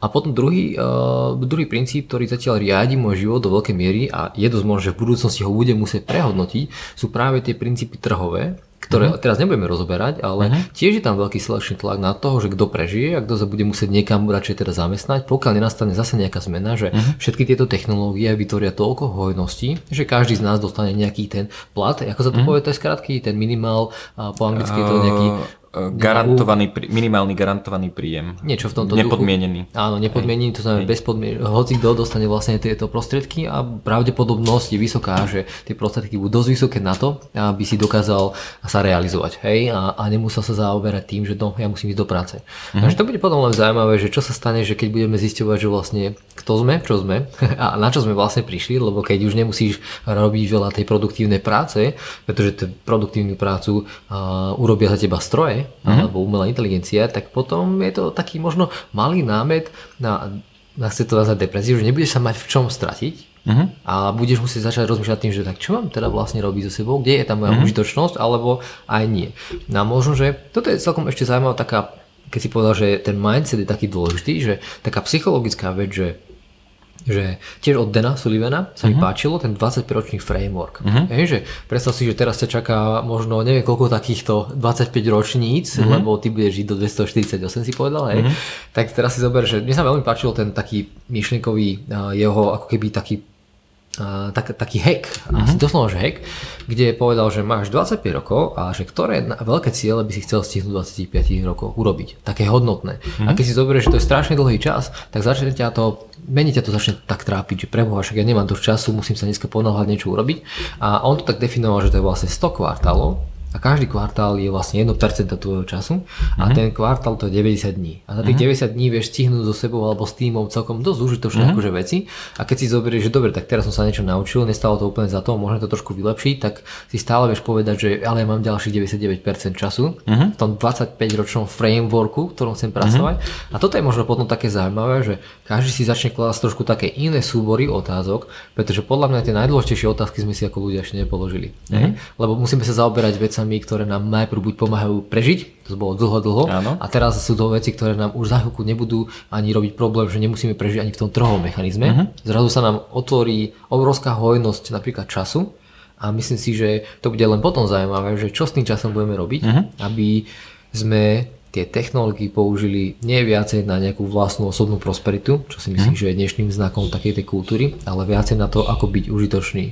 A potom druhý, uh, druhý princíp, ktorý zatiaľ riadi môj život do veľkej miery a je dosť možné, že v budúcnosti ho bude musieť prehodnotiť, sú práve tie princípy trhové, ktoré uh-huh. teraz nebudeme rozoberať, ale uh-huh. tiež je tam veľký selekčný tlak na toho, že kto prežije a kto sa bude musieť niekam radšej teda zamestnať, pokiaľ nenastane zase nejaká zmena, že uh-huh. všetky tieto technológie vytvoria toľko hojností, že každý z nás dostane nejaký ten plat, ako sa to uh-huh. povie, to je skrátky, ten minimál, po anglicky je to nejaký garantovaný, minimálny garantovaný príjem. Niečo v tomto Nepodmienený. Duchu. Áno, nepodmienený, to znamená bez podmien- Hoci kto dostane vlastne tieto prostriedky a pravdepodobnosť je vysoká, že tie prostriedky budú dosť vysoké na to, aby si dokázal sa realizovať. Hej? A, a nemusel sa zaoberať tým, že no, ja musím ísť do práce. Mm-hmm. Takže to bude potom len zaujímavé, že čo sa stane, že keď budeme zisťovať, že vlastne kto sme, čo sme a na čo sme vlastne prišli, lebo keď už nemusíš robiť veľa tej produktívnej práce, pretože tú produktívnu prácu uh, urobia za teba stroje, uh-huh. alebo umelá inteligencia, tak potom je to taký možno malý námet na, na chce to nazvať depresiu, že nebudeš sa mať v čom stratiť uh-huh. a budeš musieť začať rozmýšľať tým, že tak čo mám teda vlastne robiť so sebou, kde je tam moja uh-huh. užitočnosť, alebo aj nie. No a možno, že toto je celkom ešte zaujímavá taká keď si povedal, že ten mindset je taký dôležitý, že taká psychologická vec, že že tiež od Dana Sullivana sa mi uh-huh. páčilo ten 25-ročný framework. Uh-huh. Hej, že predstav si, že teraz ťa čaká možno neviem koľko takýchto 25 ročníc, uh-huh. lebo ty budeš žiť do 248 si povedal, hej. Uh-huh. Tak teraz si zober, že mne sa veľmi páčil ten taký myšlienkový jeho ako keby taký tak, taký hack, mm-hmm. asi doslova, že hack, kde povedal, že máš 25 rokov a že ktoré veľké ciele by si chcel stihnúť 25 rokov urobiť, také hodnotné. Mm-hmm. A keď si zoberieš, že to je strašne dlhý čas, tak začne ťa to, menej ťa to začne tak trápiť, že preboha, však ja nemám dosť času, musím sa dneska ponáhľať niečo urobiť. A on to tak definoval, že to je vlastne 100 kvartálov, a každý kvartál je vlastne 1% tvojho času a mm-hmm. ten kvartál to je 90 dní. A za tých mm-hmm. 90 dní vieš stihnúť so sebou alebo s týmom celkom dosť užitočné mm-hmm. akože veci a keď si zoberieš, že dobre, tak teraz som sa niečo naučil, nestalo to úplne za to, možno to trošku vylepšiť, tak si stále vieš povedať, že ale ja mám ďalších 99% času mm-hmm. v tom 25-ročnom frameworku, v ktorom chcem pracovať. Mm-hmm. A toto je možno potom také zaujímavé, že každý si začne klásť trošku také iné súbory otázok, pretože podľa mňa tie najdôležitejšie otázky sme si ako ľudia ešte nepoložili. Mm-hmm. Lebo musíme sa zaoberať vecami vecami, ktoré nám najprv buď pomáhajú prežiť, to bolo dlho, dlho, Áno. a teraz sú to veci, ktoré nám už za chvíľku nebudú ani robiť problém, že nemusíme prežiť ani v tom trhovom mechanizme. Mhm. Zrazu sa nám otvorí obrovská hojnosť napríklad času a myslím si, že to bude len potom zaujímavé, že čo s tým časom budeme robiť, Mhm. aby sme tie technológie použili nie viacej na nejakú vlastnú osobnú prosperitu, čo si myslím, že je dnešným znakom takej tej kultúry, ale viacej na to, ako byť užitočný,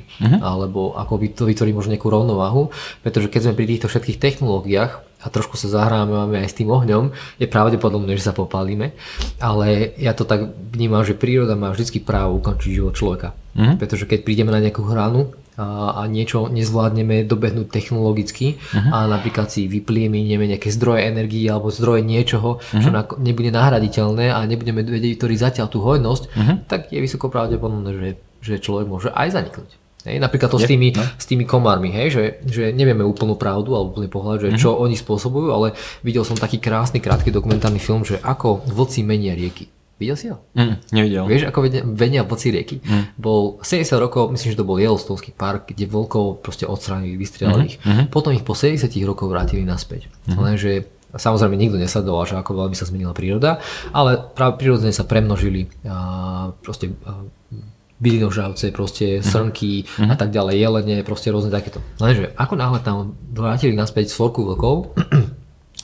alebo ako by to vytvoriť možno nejakú rovnováhu, pretože keď sme pri týchto všetkých technológiách a trošku sa zahráme aj s tým ohňom, je pravdepodobné, že sa popálime, ale ja to tak vnímam, že príroda má vždy právo ukončiť život človeka. Pretože keď prídeme na nejakú hranu, a, niečo nezvládneme dobehnúť technologicky uh-huh. a napríklad si vyplieminieme nejaké zdroje energie alebo zdroje niečoho, uh-huh. čo na, nebude nahraditeľné a nebudeme vedieť vytvoriť zatiaľ tú hojnosť, uh-huh. tak je vysoko pravdepodobné, že, že človek môže aj zaniknúť. Hej, napríklad to Je, s tými, no. s tými komármi, hej, že, že nevieme úplnú pravdu alebo úplný pohľad, že čo oni spôsobujú, ale videl som taký krásny krátky dokumentárny film, že ako vlci menia rieky. Videl si ho? Mm, nevidel. Vieš, ako venia, venia vlci rieky? Mm. Bol 70 rokov, myslím, že to bol Yellowstoneský park, kde vlkov proste odstránili, vystrelali ich. Mm-hmm. Potom ich po 70 rokov vrátili naspäť. Mm-hmm. Lenže samozrejme nikto nesledoval, že ako veľmi sa zmenila príroda, ale práve prirodzene sa premnožili a proste a, bylinožravce, proste srnky a tak ďalej, jelene, proste rôzne takéto. Lenže ako náhle tam vrátili naspäť svorku vlkov,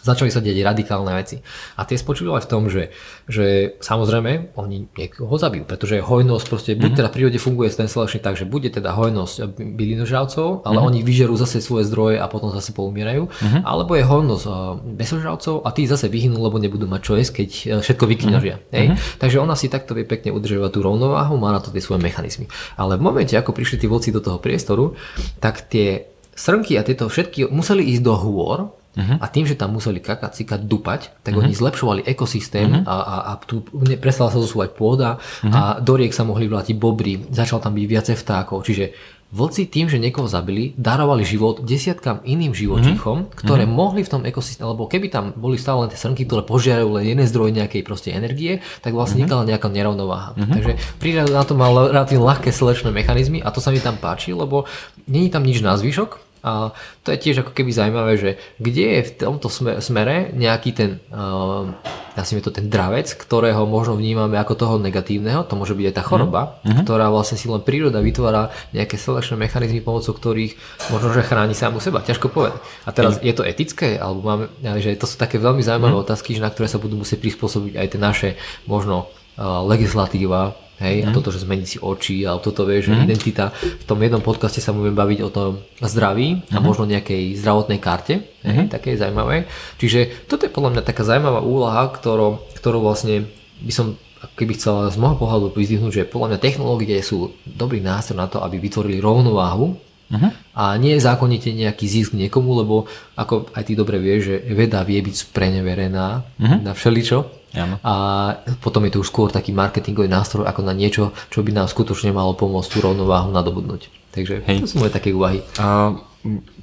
začali sa deť radikálne veci. A tie spočívali v tom, že, že samozrejme oni niekoho zabijú, pretože hojnosť proste, buď teda v prírode funguje ten selekčný tak, že bude teda hojnosť bylinožravcov, ale oni vyžerú zase svoje zdroje a potom zase poumierajú, alebo je hojnosť eh, besožravcov a tí zase vyhynú, lebo nebudú mať čo jesť, keď eh, všetko vykinožia. Hej? Takže ona si takto vie pekne udržovať tú rovnováhu, má na to tie svoje mechanizmy. Ale v momente, ako prišli tí vlci do toho priestoru, tak tie srnky a tieto všetky museli ísť do hôr, Uh-huh. A tým, že tam museli kakať, cikať, dupať, tak uh-huh. oni zlepšovali ekosystém uh-huh. a, a, a tu prestala sa zosúvať pôda uh-huh. a do riek sa mohli vrátiť bobry, začal tam byť viacej vtákov. Čiže vlci tým, že niekoho zabili, darovali život desiatkam iným živočíchom, uh-huh. ktoré uh-huh. mohli v tom ekosystéme, lebo keby tam boli stále len tie srnky, ktoré požiarajú len jeden zdroj nejakej proste energie, tak vlastne uh-huh. nejaká nerovnováha. Uh-huh. Takže príroda na to mal relatívne ľahké selečné mechanizmy a to sa mi tam páči, lebo není tam nič na zvyšok, a to je tiež ako keby zaujímavé, že kde je v tomto smere nejaký ten, uh, to ten dravec, ktorého možno vnímame ako toho negatívneho, to môže byť aj tá choroba, mm-hmm. ktorá vlastne si len príroda vytvára nejaké selekčné mechanizmy, pomocou ktorých možno, že chráni samu seba. Ťažko povedať. A teraz je to etické, alebo máme, že to sú také veľmi zaujímavé mm-hmm. otázky, na ktoré sa budú musieť prispôsobiť aj tie naše možno uh, legislatíva, Hej, mm. a toto, že zmeniť si oči, ale toto vie, že mm. identita. V tom jednom podcaste sa budeme baviť o tom zdraví mm. a možno nejakej zdravotnej karte, hej, mm. také zaujímavé. Čiže toto je podľa mňa taká zaujímavá úlaha, ktorú, ktorú vlastne by som keby chcel z môjho pohľadu vyzdvihnúť, že podľa mňa technológie sú dobrý nástroj na to, aby vytvorili rovnováhu Uh-huh. A nie je zákonite nejaký zisk niekomu, lebo ako aj ty dobre vieš, že veda vie byť spreneverená uh-huh. na všeličo. Ano. A potom je to už skôr taký marketingový nástroj ako na niečo, čo by nám skutočne malo pomôcť tú rovnováhu nadobudnúť. Takže Hej. to sú moje také úvahy. Uh,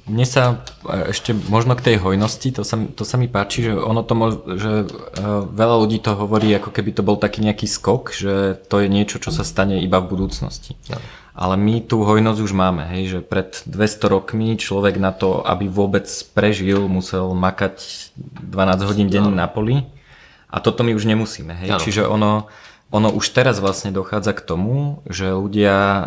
mne sa ešte možno k tej hojnosti, to sa, to sa mi páči, že ono to mož, že uh, veľa ľudí to hovorí, ako keby to bol taký nejaký skok, že to je niečo, čo sa stane iba v budúcnosti. Ano. Ale my tú hojnosť už máme, hej, že pred 200 rokmi človek na to, aby vôbec prežil, musel makať 12 hodín denne na poli a toto my už nemusíme, hej. Čiže ono, ono už teraz vlastne dochádza k tomu, že ľudia uh,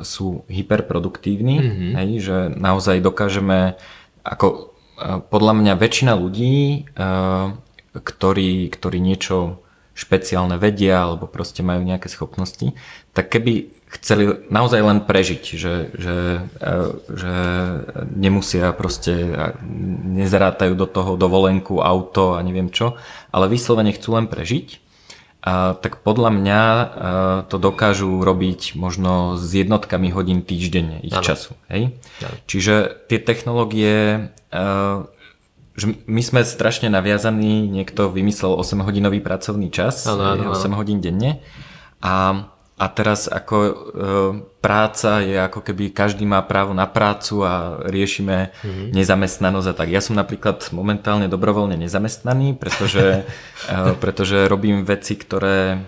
sú hyperproduktívni, mm-hmm. hej, že naozaj dokážeme, ako uh, podľa mňa väčšina ľudí, uh, ktorí, ktorí niečo špeciálne vedia alebo proste majú nejaké schopnosti, tak keby chceli naozaj len prežiť, že, že, e, že nemusia proste, nezarátajú do toho dovolenku, auto a neviem čo, ale vyslovene chcú len prežiť, a, tak podľa mňa a, e, to dokážu robiť možno s jednotkami hodín týždenne ich ano. času. Hej? Ano. Čiže tie technológie a, e, že my sme strašne naviazaní, niekto vymyslel 8 hodinový pracovný čas, ano, ano, 8 hodín denne a, a teraz ako e, práca je ako keby každý má právo na prácu a riešime mm-hmm. nezamestnanosť a tak. Ja som napríklad momentálne dobrovoľne nezamestnaný, pretože, e, pretože robím veci, ktoré e,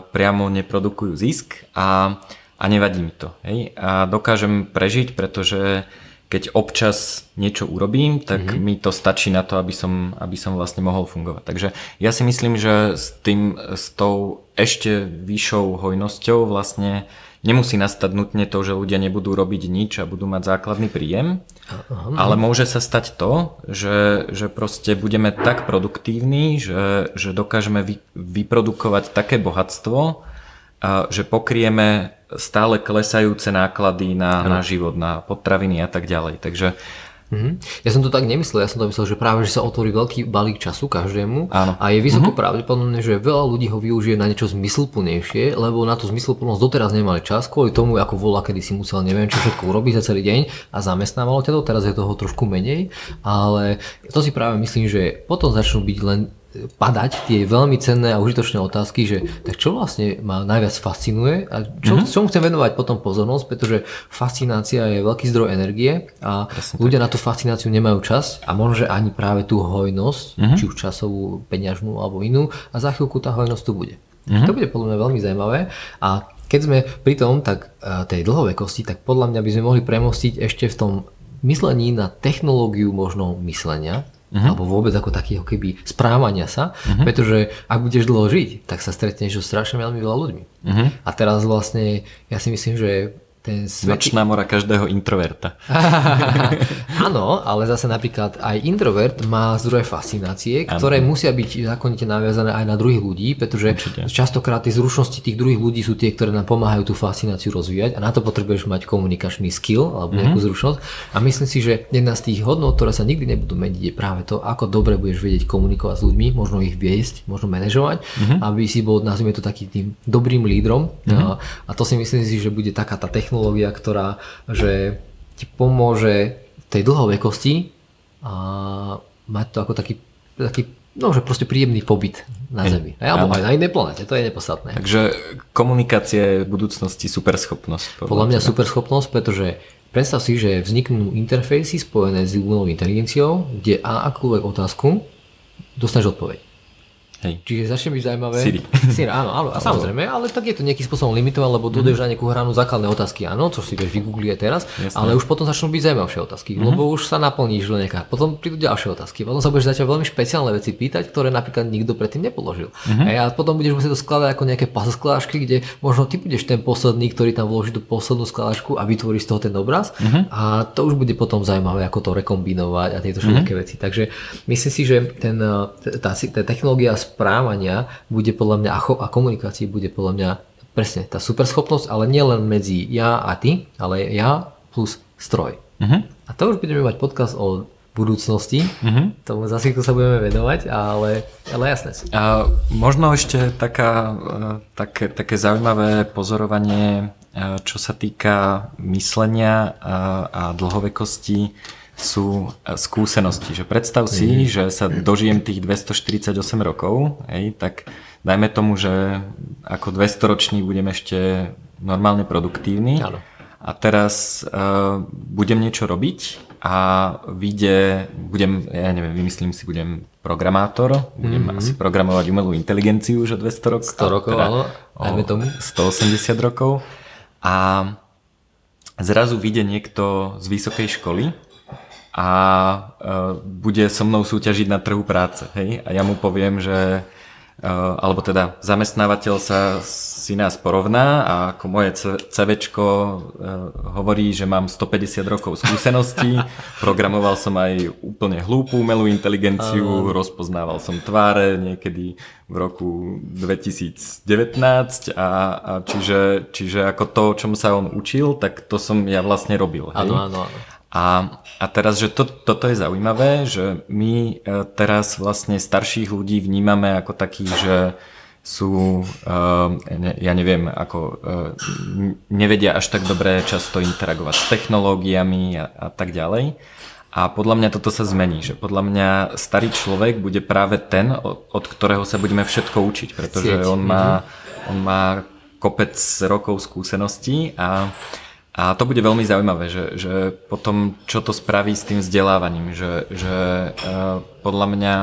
priamo neprodukujú zisk a, a nevadí mi to. Hej? A dokážem prežiť, pretože keď občas niečo urobím, tak mm-hmm. mi to stačí na to, aby som, aby som vlastne mohol fungovať. Takže ja si myslím, že s tým, s tou ešte vyššou hojnosťou vlastne. Nemusí nastať nutne to, že ľudia nebudú robiť nič a budú mať základný príjem, Aha, ale môže sa stať to, že, že proste budeme tak produktívni, že, že dokážeme vy, vyprodukovať také bohatstvo, že pokrieme stále klesajúce náklady na, na život, na potraviny a tak ďalej. Takže Mm-hmm. Ja som to tak nemyslel, ja som to myslel, že práve že sa otvorí veľký balík času každému Áno. a je vysoko mm-hmm. pravdepodobné, že veľa ľudí ho využije na niečo zmysluplnejšie, lebo na tú zmysluplnosť doteraz nemali čas, kvôli tomu, ako volá, kedy si musel neviem čo všetko urobiť za celý deň a zamestnávalo ťa to, teraz je toho trošku menej, ale to si práve myslím, že potom začnú byť len padať tie veľmi cenné a užitočné otázky, že tak čo vlastne ma najviac fascinuje a čo, mm-hmm. čomu chcem venovať potom pozornosť, pretože fascinácia je veľký zdroj energie a Presne ľudia tak. na tú fascináciu nemajú čas a možno, že ani práve tú hojnosť, mm-hmm. či už časovú, peňažnú alebo inú a za chvíľku tá hojnosť tu bude. Mm-hmm. To bude podľa mňa veľmi zaujímavé a keď sme pri tom, tak e, tej dlhovekosti, tak podľa mňa by sme mohli premostiť ešte v tom myslení na technológiu možno myslenia, uh-huh. alebo vôbec ako takého keby správania sa, uh-huh. pretože ak budeš dlho žiť, tak sa stretneš so strašne veľmi veľa ľuďmi. Uh-huh. A teraz vlastne ja si myslím, že ten svet... Nočná mora každého introverta. Áno, ale zase napríklad aj introvert má zdroje fascinácie, ktoré ano. musia byť zákonite naviazané aj na druhých ľudí, pretože Určite. častokrát tie zručnosti tých druhých ľudí sú tie, ktoré nám pomáhajú tú fascináciu rozvíjať a na to potrebuješ mať komunikačný skill alebo nejakú mm-hmm. zručnosť. A myslím si, že jedna z tých hodnot, ktoré sa nikdy nebudú meniť, je práve to, ako dobre budeš vedieť komunikovať s ľuďmi, možno ich viesť, možno manažovať, mm-hmm. aby si bol, nazvime to takým tým dobrým lídrom. Mm-hmm. A, a to si myslím si, že bude taká tá technológia technológia, ktorá že ti pomôže v tej dlhovekosti a mať to ako taký, taký no, že proste príjemný pobyt na Zemi. Alebo aj na inej planete, to je nepodstatné. Takže komunikácia je v budúcnosti superschopnosť. Podľa, podľa mňa superschopnosť, pretože predstav si, že vzniknú interfejsy spojené s umelou inteligenciou, kde a akúkoľvek otázku dostaneš odpoveď. Hej. Čiže začne byť zaujímavé. Siri. Siri áno, áno, a samozrejme, ale tak je to nejakým spôsobom limitované, lebo tu mm. na nejakú hranu základné otázky, áno, čo si vieš vygoogliť teraz, Jasne. ale už potom začnú byť zaujímavšie otázky, mm. lebo už sa naplníš do nejaká. Potom prídu ďalšie otázky, potom sa budeš zatiaľ veľmi špeciálne veci pýtať, ktoré napríklad nikto predtým nepoložil. Mm. A potom budeš musieť to skladať ako nejaké puzzle kde možno ty budeš ten posledný, ktorý tam vloží tú poslednú skladačku a vytvorí z toho ten obraz. Mm. A to už bude potom zaujímavé, ako to rekombinovať a tieto všetky mm. veci. Takže myslím si, že ten, tá, tá technológia správania bude podľa mňa a komunikácii bude podľa mňa presne tá superschopnosť, ale nielen medzi ja a ty, ale ja plus stroj. Uh-huh. A to už budeme mať podcast o budúcnosti, uh-huh. tomu zase sa budeme venovať, ale, ale jasné. A možno ešte taká, e, také, také zaujímavé pozorovanie, e, čo sa týka myslenia a, a dlhovekosti sú e, skúsenosti. Že predstav si, mm. že sa dožijem tých 248 rokov, hej, tak dajme tomu, že ako 200 ročný budem ešte normálne produktívny. Áno. A teraz uh, budem niečo robiť a vyjde, budem, ja neviem, vymyslím si, budem programátor, budem mm-hmm. asi programovať umelú inteligenciu už o 200 rokov. 100 rokov, teda áno, dajme tomu. 180 rokov. A zrazu vyjde niekto z vysokej školy a uh, bude so mnou súťažiť na trhu práce. Hej? A ja mu poviem, že uh, alebo teda zamestnávateľ sa si nás porovná a ako moje CVčko uh, hovorí, že mám 150 rokov skúseností, programoval som aj úplne hlúpu umelú inteligenciu, rozpoznával som tváre niekedy v roku 2019 a, a čiže, čiže ako to, čom sa on učil, tak to som ja vlastne robil. Áno, áno, áno. A, a teraz, že to, toto je zaujímavé, že my e, teraz vlastne starších ľudí vnímame ako takých, že sú, ne, ja neviem, ako uh, nevedia až tak dobre často interagovať s technológiami a, a tak ďalej. A podľa mňa toto sa zmení, že podľa mňa starý človek bude práve ten, od, od ktorého sa budeme všetko učiť, pretože on má, mhm. on má kopec rokov skúseností a a to bude veľmi zaujímavé, že, že potom čo to spraví s tým vzdelávaním, že, že uh, podľa mňa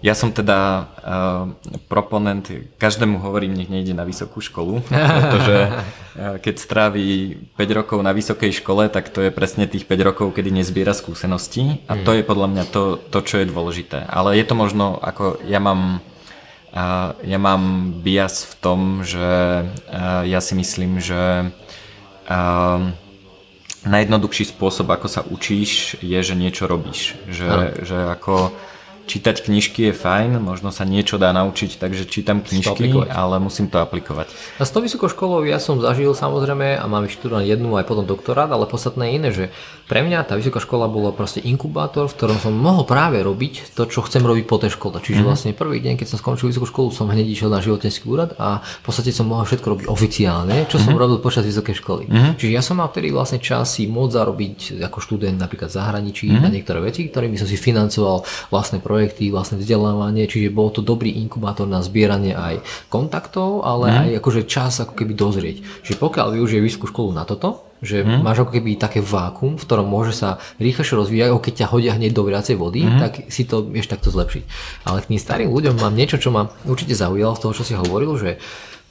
Ja som teda uh, proponent, každému hovorím, nech nejde na vysokú školu, pretože uh, keď stráví 5 rokov na vysokej škole, tak to je presne tých 5 rokov, kedy nezbiera skúsenosti a to je podľa mňa to, to, čo je dôležité. Ale je to možno, ako ja mám ja mám bias v tom, že ja si myslím, že uh, najjednoduchší spôsob, ako sa učíš, je, že niečo robíš. Že, že ako čítať knižky je fajn, možno sa niečo dá naučiť, takže čítam knižky, ale musím to aplikovať. A s tou vysokou školou ja som zažil samozrejme a mám vyštudovaný jednu aj potom doktorát, ale podstatné je iné, že pre mňa tá vysoká škola bola proste inkubátor, v ktorom som mohol práve robiť to, čo chcem robiť po tej škole. Čiže mm-hmm. vlastne prvý deň, keď som skončil vysokú školu, som hneď išiel na životnícky úrad a v podstate som mohol všetko robiť oficiálne, čo mm-hmm. som mhm. robil počas vysokej školy. Mm-hmm. Čiže ja som mal vtedy vlastne čas si môcť zarobiť ako študent napríklad v zahraničí mm-hmm. na niektoré veci, ktorými som si financoval vlastné projekty, vlastné vzdelávanie, čiže bol to dobrý inkubátor na zbieranie aj kontaktov, ale mm-hmm. aj akože čas ako keby dozrieť. Čiže pokiaľ využije vysokú školu na toto, že hmm. máš ako keby také vákum, v ktorom môže sa rýchlejšie rozvíjať, ako keď ťa hodia hneď do viacej vody, hmm. tak si to vieš takto zlepšiť. Ale k tým starým ľuďom mám niečo, čo ma určite zaujalo z toho, čo si hovoril, že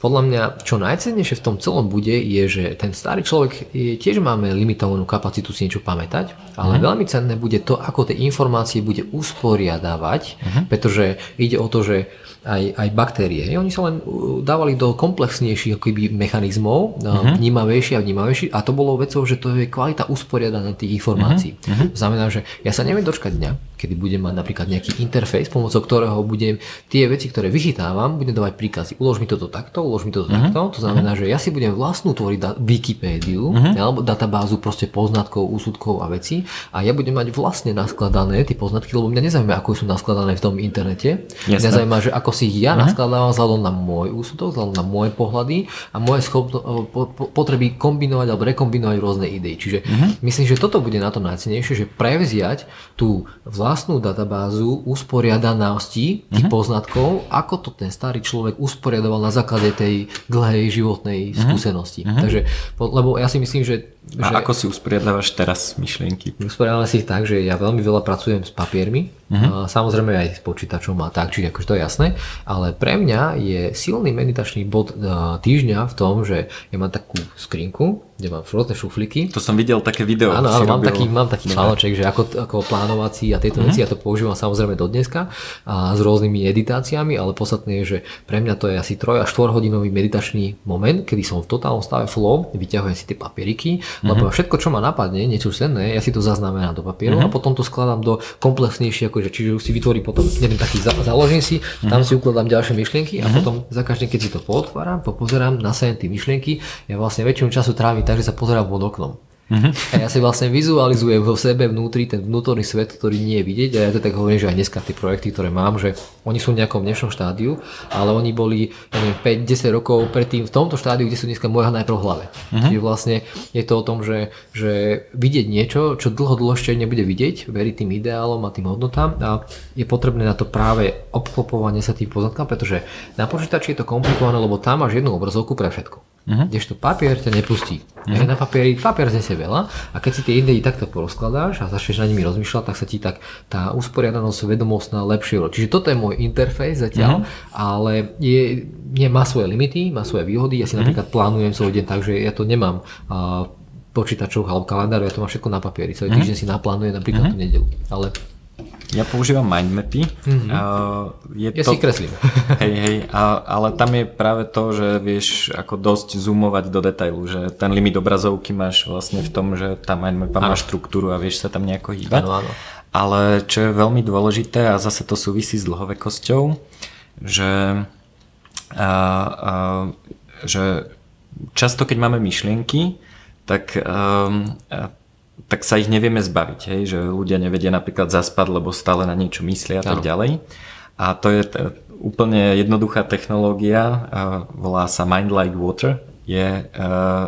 podľa mňa čo najcennejšie v tom celom bude je, že ten starý človek je, tiež máme limitovanú kapacitu si niečo pamätať, ale hmm. veľmi cenné bude to, ako tie informácie bude usporiadavať, hmm. pretože ide o to, že aj, aj baktérie. Oni sa len uh, dávali do komplexnejších akoby, mechanizmov, uh-huh. vnímavejšie a vnímavejšie a to bolo vecou, že to je kvalita usporiadania tých informácií. Uh-huh. Znamená, že ja sa neviem dočkať dňa, kedy budem mať napríklad nejaký interfejs, pomocou ktorého budem tie veci, ktoré vychytávam, budem dávať príkazy. Ulož mi toto takto, ulož mi toto uh-huh. takto. To znamená, uh-huh. že ja si budem vlastnú tvoriť da- Wikipédiu uh-huh. alebo databázu proste poznatkov, úsudkov a vecí a ja budem mať vlastne naskladané tie poznatky, lebo mňa nezaujíma, ako sú naskladané v tom internete. Jasne. Mňa zaujíma, že ako si ich ja uh-huh. naskladávam vzhľadom na môj úsudok, vzhľadom na moje pohľady a moje schopno- po- potreby kombinovať alebo rekombinovať rôzne idei. Čiže uh-huh. myslím, že toto bude na to najcenejšie, že prevziať tú vlastnú databázu usporiadanosti tých uh-huh. poznatkov, ako to ten starý človek usporiadoval na základe tej dlhej životnej uh-huh. skúsenosti. Uh-huh. Takže, lebo ja si myslím, že a že... ako si usporiadávaš teraz myšlienky? Usporiadam si ich tak, že ja veľmi veľa pracujem s papiermi, uh-huh. samozrejme aj s počítačom a tak, čiže akože to je jasné, ale pre mňa je silný meditačný bod e, týždňa v tom, že ja mám takú skrinku, kde mám rôzne šuflíky. To som videl také video. Áno, áno mám, taký, mám taký článoček, že ako, ako plánovací a tieto uh-huh. veci, ja to používam samozrejme do dneska a s rôznymi meditáciami, ale podstatné je, že pre mňa to je asi 3 až 4 hodinový meditačný moment, kedy som v totálnom stave flow, vyťahujem si tie papieriky, lebo uh-huh. všetko, čo ma napadne, niečo cenné, ja si to zaznamenám do papieru uh-huh. a potom to skladám do komplexnejšie ako akože, čiže už si vytvorí potom, neviem, taký založím si, tam si ukladám ďalšie myšlienky a uh-huh. potom za každým, keď si to potváram, popozerám, nasajem tie myšlienky, ja vlastne väčšinu času trávim tak, že sa pozerám von oknom. Uh-huh. A ja si vlastne vizualizujem vo sebe vnútri ten vnútorný svet, ktorý nie je vidieť a ja to tak hovorím, že aj dneska tie projekty, ktoré mám, že oni sú v nejakom dnešnom štádiu, ale oni boli, ja neviem, 5-10 rokov predtým v tomto štádiu, kde sú dneska moja najprv v hlave. Uh-huh. Čiže vlastne je to o tom, že, že vidieť niečo, čo dlho, dlho ešte nebude vidieť, veriť tým ideálom a tým hodnotám a je potrebné na to práve obklopovanie sa tým poznatkám, pretože na počítači je to komplikované, lebo tam máš jednu obrazovku pre všetko. Uh-huh. Kdežto papier ťa nepustí. Uh-huh. Na papieri, papier znesie veľa a keď si tie idei takto porozkladáš a začneš na nimi rozmýšľať, tak sa ti tak tá usporiadanosť vedomostná lepšie Čiže toto je môj interfejs zatiaľ, uh-huh. ale je, je, má svoje limity, má svoje výhody. Ja si uh-huh. napríklad plánujem svoj deň tak, že ja to nemám uh, počítačoch alebo kalendáru, ja to mám všetko na papieri. Celý týždeň si naplánujem napríklad uh-huh. tú nedelu. Ale ja používam mindmapy. Mm-hmm. Uh, je ja to, si kreslím. Hej, hej, a, ale tam je práve to, že vieš ako dosť zoomovať do detailu, že ten limit obrazovky máš vlastne v tom, že tá mindmapa má štruktúru a vieš sa tam nejako hýbať. Áno, áno. Ale čo je veľmi dôležité a zase to súvisí s dlhovekosťou, že, a, a, že často keď máme myšlienky, tak um, tak sa ich nevieme zbaviť, hej? že ľudia nevedia napríklad zaspať, lebo stále na niečo myslia a tak ďalej. A to je t- úplne jednoduchá technológia, uh, volá sa Mind Like Water, je uh,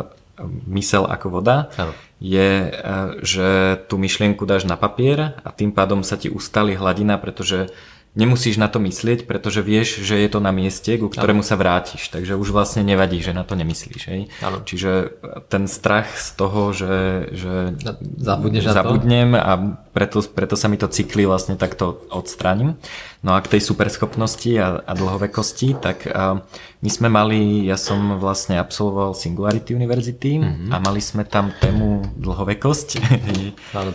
mysel ako voda, ano. je, uh, že tú myšlienku dáš na papier a tým pádom sa ti ustali hladina, pretože nemusíš na to myslieť, pretože vieš, že je to na mieste, ku ktorému sa vrátiš. Takže už vlastne nevadí, že na to nemyslíš. Hej? Ano. Čiže ten strach z toho, že, že Zabudneš na to? zabudnem a preto, preto sa mi to cykli vlastne takto odstránim. No a k tej superschopnosti a, a dlhovekosti, tak a, my sme mali, ja som vlastne absolvoval Singularity University mm-hmm. a mali sme tam tému dlhovekosť.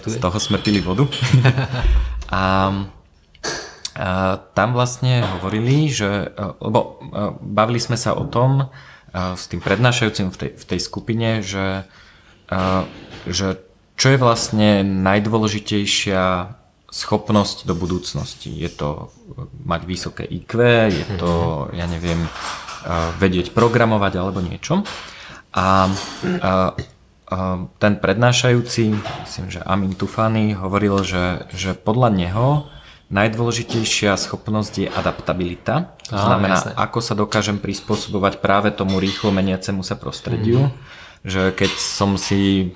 Tu Z toho sme pili vodu. a a tam vlastne hovorili, že, e, lebo e, bavili sme sa o tom e, s tým prednášajúcim v tej, v tej skupine, že, že čo je vlastne najdôležitejšia schopnosť do budúcnosti. Je to mať vysoké IQ, je to, ja neviem, vedieť programovať alebo niečo. A, a, a ten prednášajúci, myslím, že Amin Tufani, hovoril, že, že podľa neho najdôležitejšia schopnosť je adaptabilita. To Á, znamená, jasné. ako sa dokážem prispôsobovať práve tomu rýchlo meniacemu sa prostrediu. Že keď som si,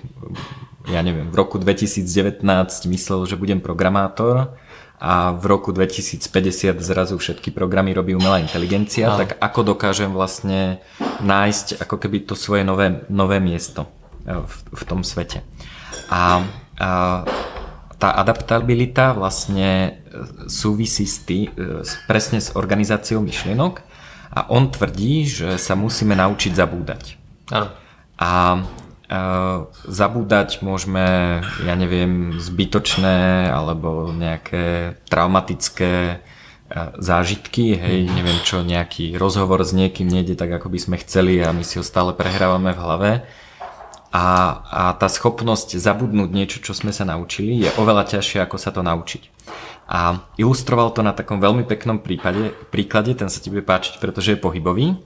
ja neviem, v roku 2019 myslel, že budem programátor a v roku 2050 zrazu všetky programy robí umelá inteligencia, Áno. tak ako dokážem vlastne nájsť ako keby to svoje nové, nové miesto e, v, v tom svete. A, a tá adaptabilita vlastne e, súvisí s tý, e, presne s organizáciou myšlienok a on tvrdí, že sa musíme naučiť zabúdať. Áno. A e, zabúdať môžeme, ja neviem, zbytočné alebo nejaké traumatické zážitky, hej, neviem čo, nejaký rozhovor s niekým nejde tak, ako by sme chceli a my si ho stále prehrávame v hlave. A, a tá schopnosť zabudnúť niečo, čo sme sa naučili, je oveľa ťažšie, ako sa to naučiť. A ilustroval to na takom veľmi peknom prípade, príklade, ten sa ti bude páčiť, pretože je pohybový.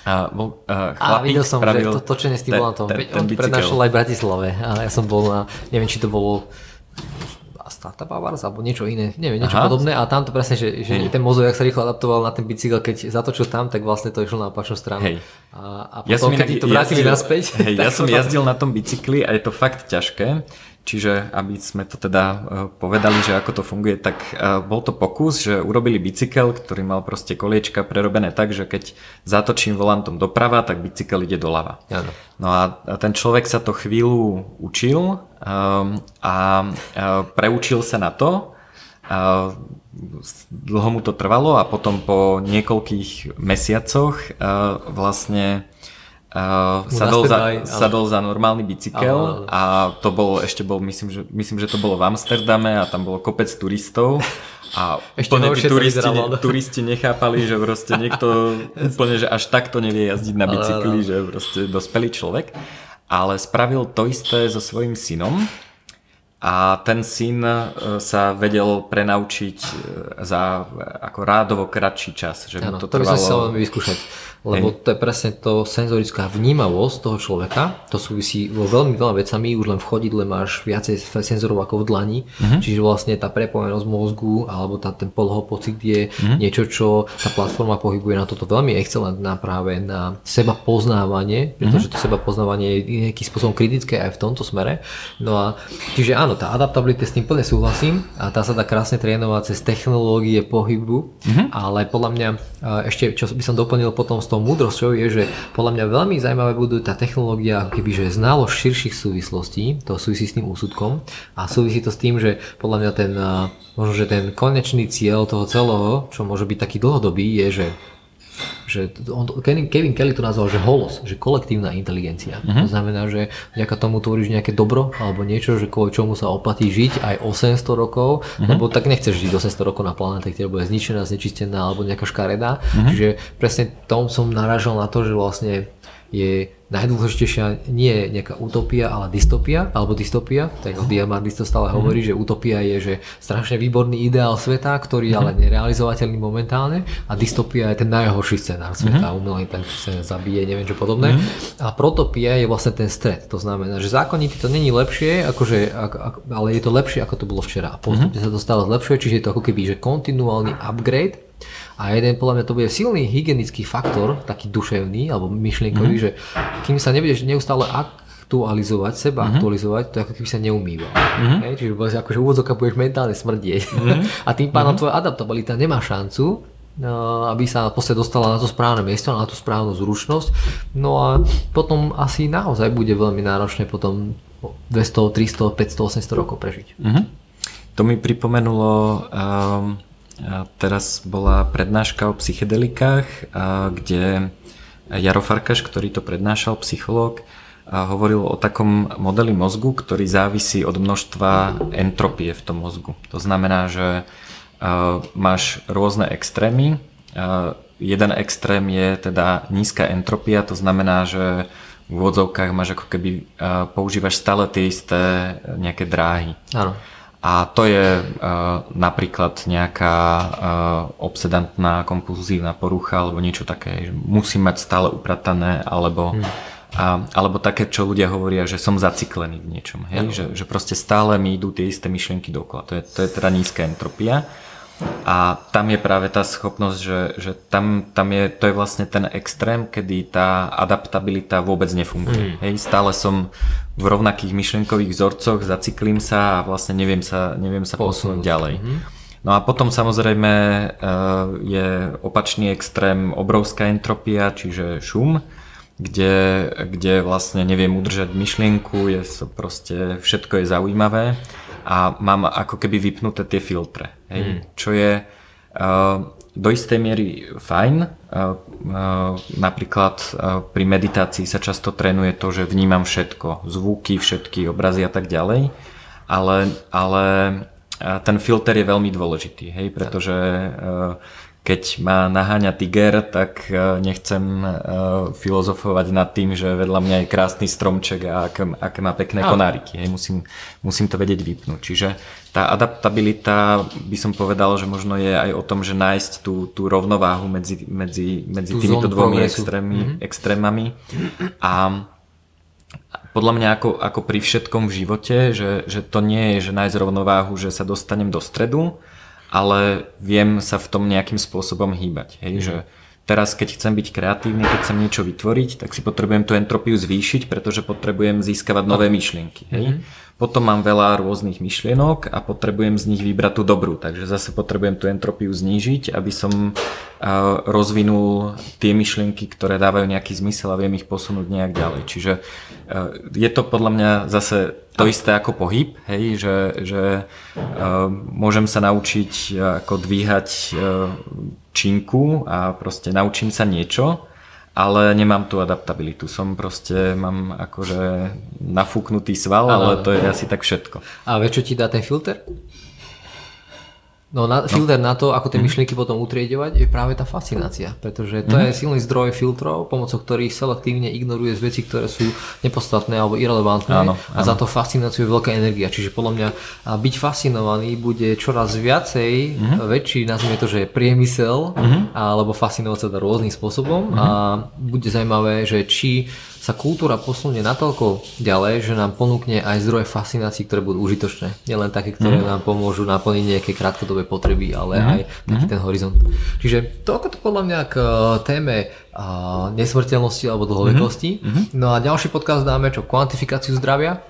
A, bol, a, A videl som, že to točenie s tým volantom. on prednášal aj v Bratislave. A ja som bol na, neviem, či to bolo Startup Awards alebo niečo iné, neviem, niečo Aha. podobné a tam to presne, že, že Hej. ten mozog, jak sa rýchlo adaptoval na ten bicykel, keď zatočil tam, tak vlastne to išlo na opačnú stranu. Hej. A, a Ja som potom, keď inak to vrátili jazdil- naspäť, Hej, ja som jazdil na tom bicykli a je to fakt ťažké. Čiže aby sme to teda eh, povedali, že ako to funguje, tak eh, bol to pokus, že urobili bicykel, ktorý mal proste koliečka prerobené tak, že keď zatočím volantom doprava, tak bicykel ide doľava. Áno. No a a ten človek sa to chvíľu učil um, a uh, preučil sa na to. Uh, dlho mu to trvalo a potom po niekoľkých mesiacoch vlastne uh, Mu sadol, za, daj, ale- sadol za normálny bicykel Áno, áno. a to bol ešte bol, myslím že, myslím, že to bolo v Amsterdame a tam bolo kopec turistov a Ešte úplne tí turisti, ne, turisti nechápali, že proste niekto úplne, že až takto nevie jazdiť na bicykli, áno. že proste dospelý človek. Ale spravil to isté so svojím synom a ten syn e, sa vedel prenaučiť e, za e, ako rádovo kratší čas. Že mu Áno, to to by sme sa trvalo... veľmi vyskúšať, lebo to je presne to senzorická vnímavosť toho človeka, to súvisí vo veľmi veľa vecami, už len v chodidle máš viacej senzorov ako v dlani, Mhm. čiže vlastne tá prepojenosť mozgu alebo tá, ten polohopocit je Mhm. niečo, čo tá platforma pohybuje na toto veľmi excelentná práve na seba poznávanie, pretože to Mhm. seba poznávanie je nejakým spôsobom kritické aj v tomto smere. No a čiže áno, tá adaptabilita s tým plne súhlasím a tá sa dá krásne trénovať cez technológie pohybu, ale podľa mňa ešte, čo by som doplnil potom s tou múdrosťou, je, že podľa mňa veľmi zaujímavé budú tá technológia, keby, že znalosť širších súvislostí, to súvisí s tým úsudkom a súvisí to s tým, že podľa mňa ten, a, možno, že ten konečný cieľ toho celého, čo môže byť taký dlhodobý, je, že že on, Kevin, Kevin Kelly to nazval, že holos, že kolektívna inteligencia. Uh-huh. To znamená, že vďaka tomu tvoríš nejaké dobro alebo niečo, že kvôli čomu sa oplatí žiť aj 800 rokov, uh-huh. lebo tak nechceš žiť 800 rokov na planete, ktorá bude zničená, znečistená alebo nejaká škaredá. Uh-huh. Čiže presne tom som narážal na to, že vlastne je najdôležitejšia nie nejaká utopia, ale dystopia, alebo dystopia. Tak ako Diamandis to stále hovorí, že utopia je že strašne výborný ideál sveta, ktorý je ale nerealizovateľný momentálne a dystopia je ten najhorší scenár sveta, umelá inteligencia zabije, neviem čo podobné. A protopia je vlastne ten stred. To znamená, že zákonite to není lepšie, akože, ak, ak, ale je to lepšie, ako to bolo včera. A postupne sa to stále zlepšuje, čiže je to ako keby že kontinuálny upgrade a jeden, podľa mňa to bude silný hygienický faktor, taký duševný alebo myšlienkový, mm-hmm. že kým sa nebudeš neustále aktualizovať, seba uh-huh. aktualizovať, to ako keby sa neumýval. Uh-huh. Hej, čiže akože úvodzovka budeš mentálne smrdieť. Uh-huh. a tým pádom uh-huh. tvoja adaptabilita nemá šancu aby sa podstate dostala na to správne miesto, na tú správnu zručnosť. No a potom asi naozaj bude veľmi náročné potom 200, 300, 500, 800 rokov prežiť. Uh-huh. To mi pripomenulo, um, teraz bola prednáška o psychedelikách, kde Jaro Farkaš, ktorý to prednášal, psychológ, hovoril o takom modeli mozgu, ktorý závisí od množstva entropie v tom mozgu. To znamená, že máš rôzne extrémy. Jeden extrém je teda nízka entropia, to znamená, že v úvodzovkách máš ako keby používaš stále tie isté nejaké dráhy. Áno. A to je uh, napríklad nejaká uh, obsedantná kompulzívna porucha alebo niečo také, že musím mať stále upratané alebo hmm. A, alebo také, čo ľudia hovoria, že som zaciklený v niečom. Hej? Že, že proste stále mi idú tie isté myšlienky dokola. To je, to je teda nízka entropia. A tam je práve tá schopnosť, že, že tam, tam je, to je vlastne ten extrém, kedy tá adaptabilita vôbec nefunguje. Mm. Hej, stále som v rovnakých myšlienkových vzorcoch, zaciklím sa a vlastne neviem sa, neviem sa posunúť ďalej. Mm. No a potom samozrejme e, je opačný extrém obrovská entropia, čiže šum, kde, kde vlastne neviem udržať myšlienku, je proste, všetko je zaujímavé a mám ako keby vypnuté tie filtre. Hej? Mm. Čo je uh, do istej miery fajn. Uh, uh, napríklad uh, pri meditácii sa často trénuje to, že vnímam všetko. Zvuky, všetky obrazy a tak ďalej. Ale, ale ten filter je veľmi dôležitý, hej? pretože keď ma naháňa tiger, tak e, nechcem e, filozofovať nad tým, že vedľa mňa je krásny stromček a aké, aké má pekné konáriky. Hej, musím, musím to vedieť vypnúť. Čiže tá adaptabilita by som povedal, že možno je aj o tom, že nájsť tú, tú rovnováhu medzi, medzi, medzi týmito dvomi extrémy, mm-hmm. extrémami. A podľa mňa ako, ako pri všetkom v živote, že, že to nie je, že nájsť rovnováhu, že sa dostanem do stredu, ale viem sa v tom nejakým spôsobom hýbať. Hej, mm. že teraz keď chcem byť kreatívny, keď chcem niečo vytvoriť, tak si potrebujem tú entropiu zvýšiť, pretože potrebujem získavať nové myšlienky. Hej. Mm-hmm. Potom mám veľa rôznych myšlienok a potrebujem z nich vybrať tú dobrú, takže zase potrebujem tú entropiu znížiť, aby som rozvinul tie myšlienky, ktoré dávajú nejaký zmysel a viem ich posunúť nejak ďalej. Čiže je to podľa mňa zase to isté ako pohyb, hej, že, že môžem sa naučiť ako dvíhať činku a proste naučím sa niečo, ale nemám tú adaptabilitu. Som proste, mám akože nafúknutý sval, ale to je asi tak všetko. A vieš, čo ti dá ten filter? No, na, no. filter na to, ako tie mhm. myšlienky potom utriedovať, je práve tá fascinácia, pretože to mm. je silný zdroj filtrov, pomocou ktorých selektívne ignoruje veci, ktoré sú nepodstatné alebo irrelevantné áno, áno. a za to fascináciu je veľká energia. Čiže podľa mňa byť fascinovaný bude čoraz viacej, mm. väčší, nazvime to, že je priemysel, mm. alebo fascinovať sa rôznym spôsobom mm. a bude zaujímavé, že či sa kultúra posunie natoľko ďalej, že nám ponúkne aj zdroje fascinácií, ktoré budú užitočné. Nielen také, ktoré mm. nám pomôžu naplniť nejaké krátkodobé potreby, ale mm. aj taký mm. ten horizont. Čiže toľko to podľa mňa k e, téme uh, nesmrteľnosti alebo dlhovekosti. Mm. No a ďalší podcast dáme čo? Kvantifikáciu zdravia?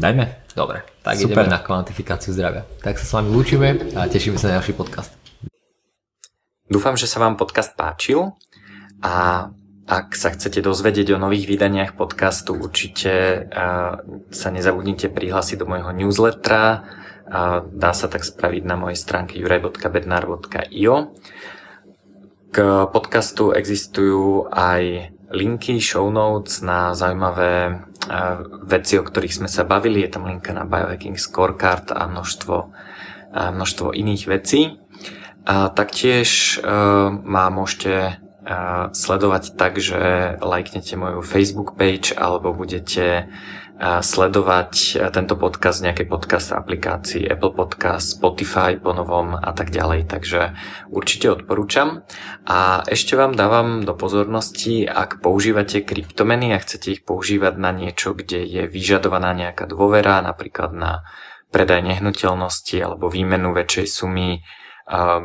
Dajme. Dobre, tak Super. ideme na kvantifikáciu zdravia. Tak sa s vami lúčime a tešíme sa na ďalší podcast. Dúfam, že sa vám podcast páčil a ak sa chcete dozvedieť o nových vydaniach podcastu, určite sa nezabudnite prihlásiť do môjho newslettera. Dá sa tak spraviť na mojej stránke juraj.bednar.io. K podcastu existujú aj linky, show notes na zaujímavé veci, o ktorých sme sa bavili. Je tam linka na Biohacking Scorecard a množstvo, množstvo iných vecí. A taktiež ma môžete sledovať tak, že lajknete moju Facebook page alebo budete sledovať tento podcast v nejakej podcast aplikácii Apple Podcast, Spotify po novom a tak ďalej. Takže určite odporúčam. A ešte vám dávam do pozornosti, ak používate kryptomeny a chcete ich používať na niečo, kde je vyžadovaná nejaká dôvera, napríklad na predaj nehnuteľnosti alebo výmenu väčšej sumy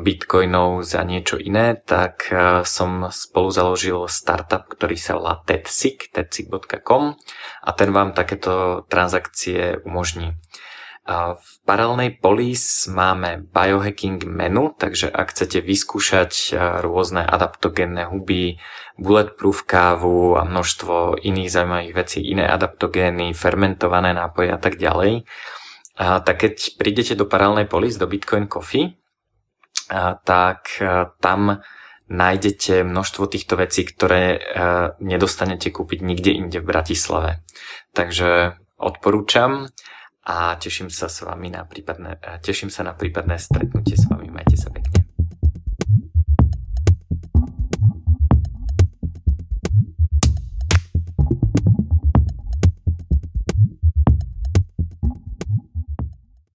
bitcoinov za niečo iné, tak som spolu založil startup, ktorý sa volá TEDSIC, tedsic.com a ten vám takéto transakcie umožní. V paralelnej polis máme biohacking menu, takže ak chcete vyskúšať rôzne adaptogénne huby, bulletproof kávu a množstvo iných zaujímavých vecí, iné adaptogény, fermentované nápoje a tak ďalej, tak keď prídete do paralelnej polis, do Bitcoin Coffee, tak tam nájdete množstvo týchto vecí, ktoré nedostanete kúpiť nikde inde v Bratislave. Takže odporúčam a teším sa s vami na prípadné, teším sa na prípadné stretnutie s vami.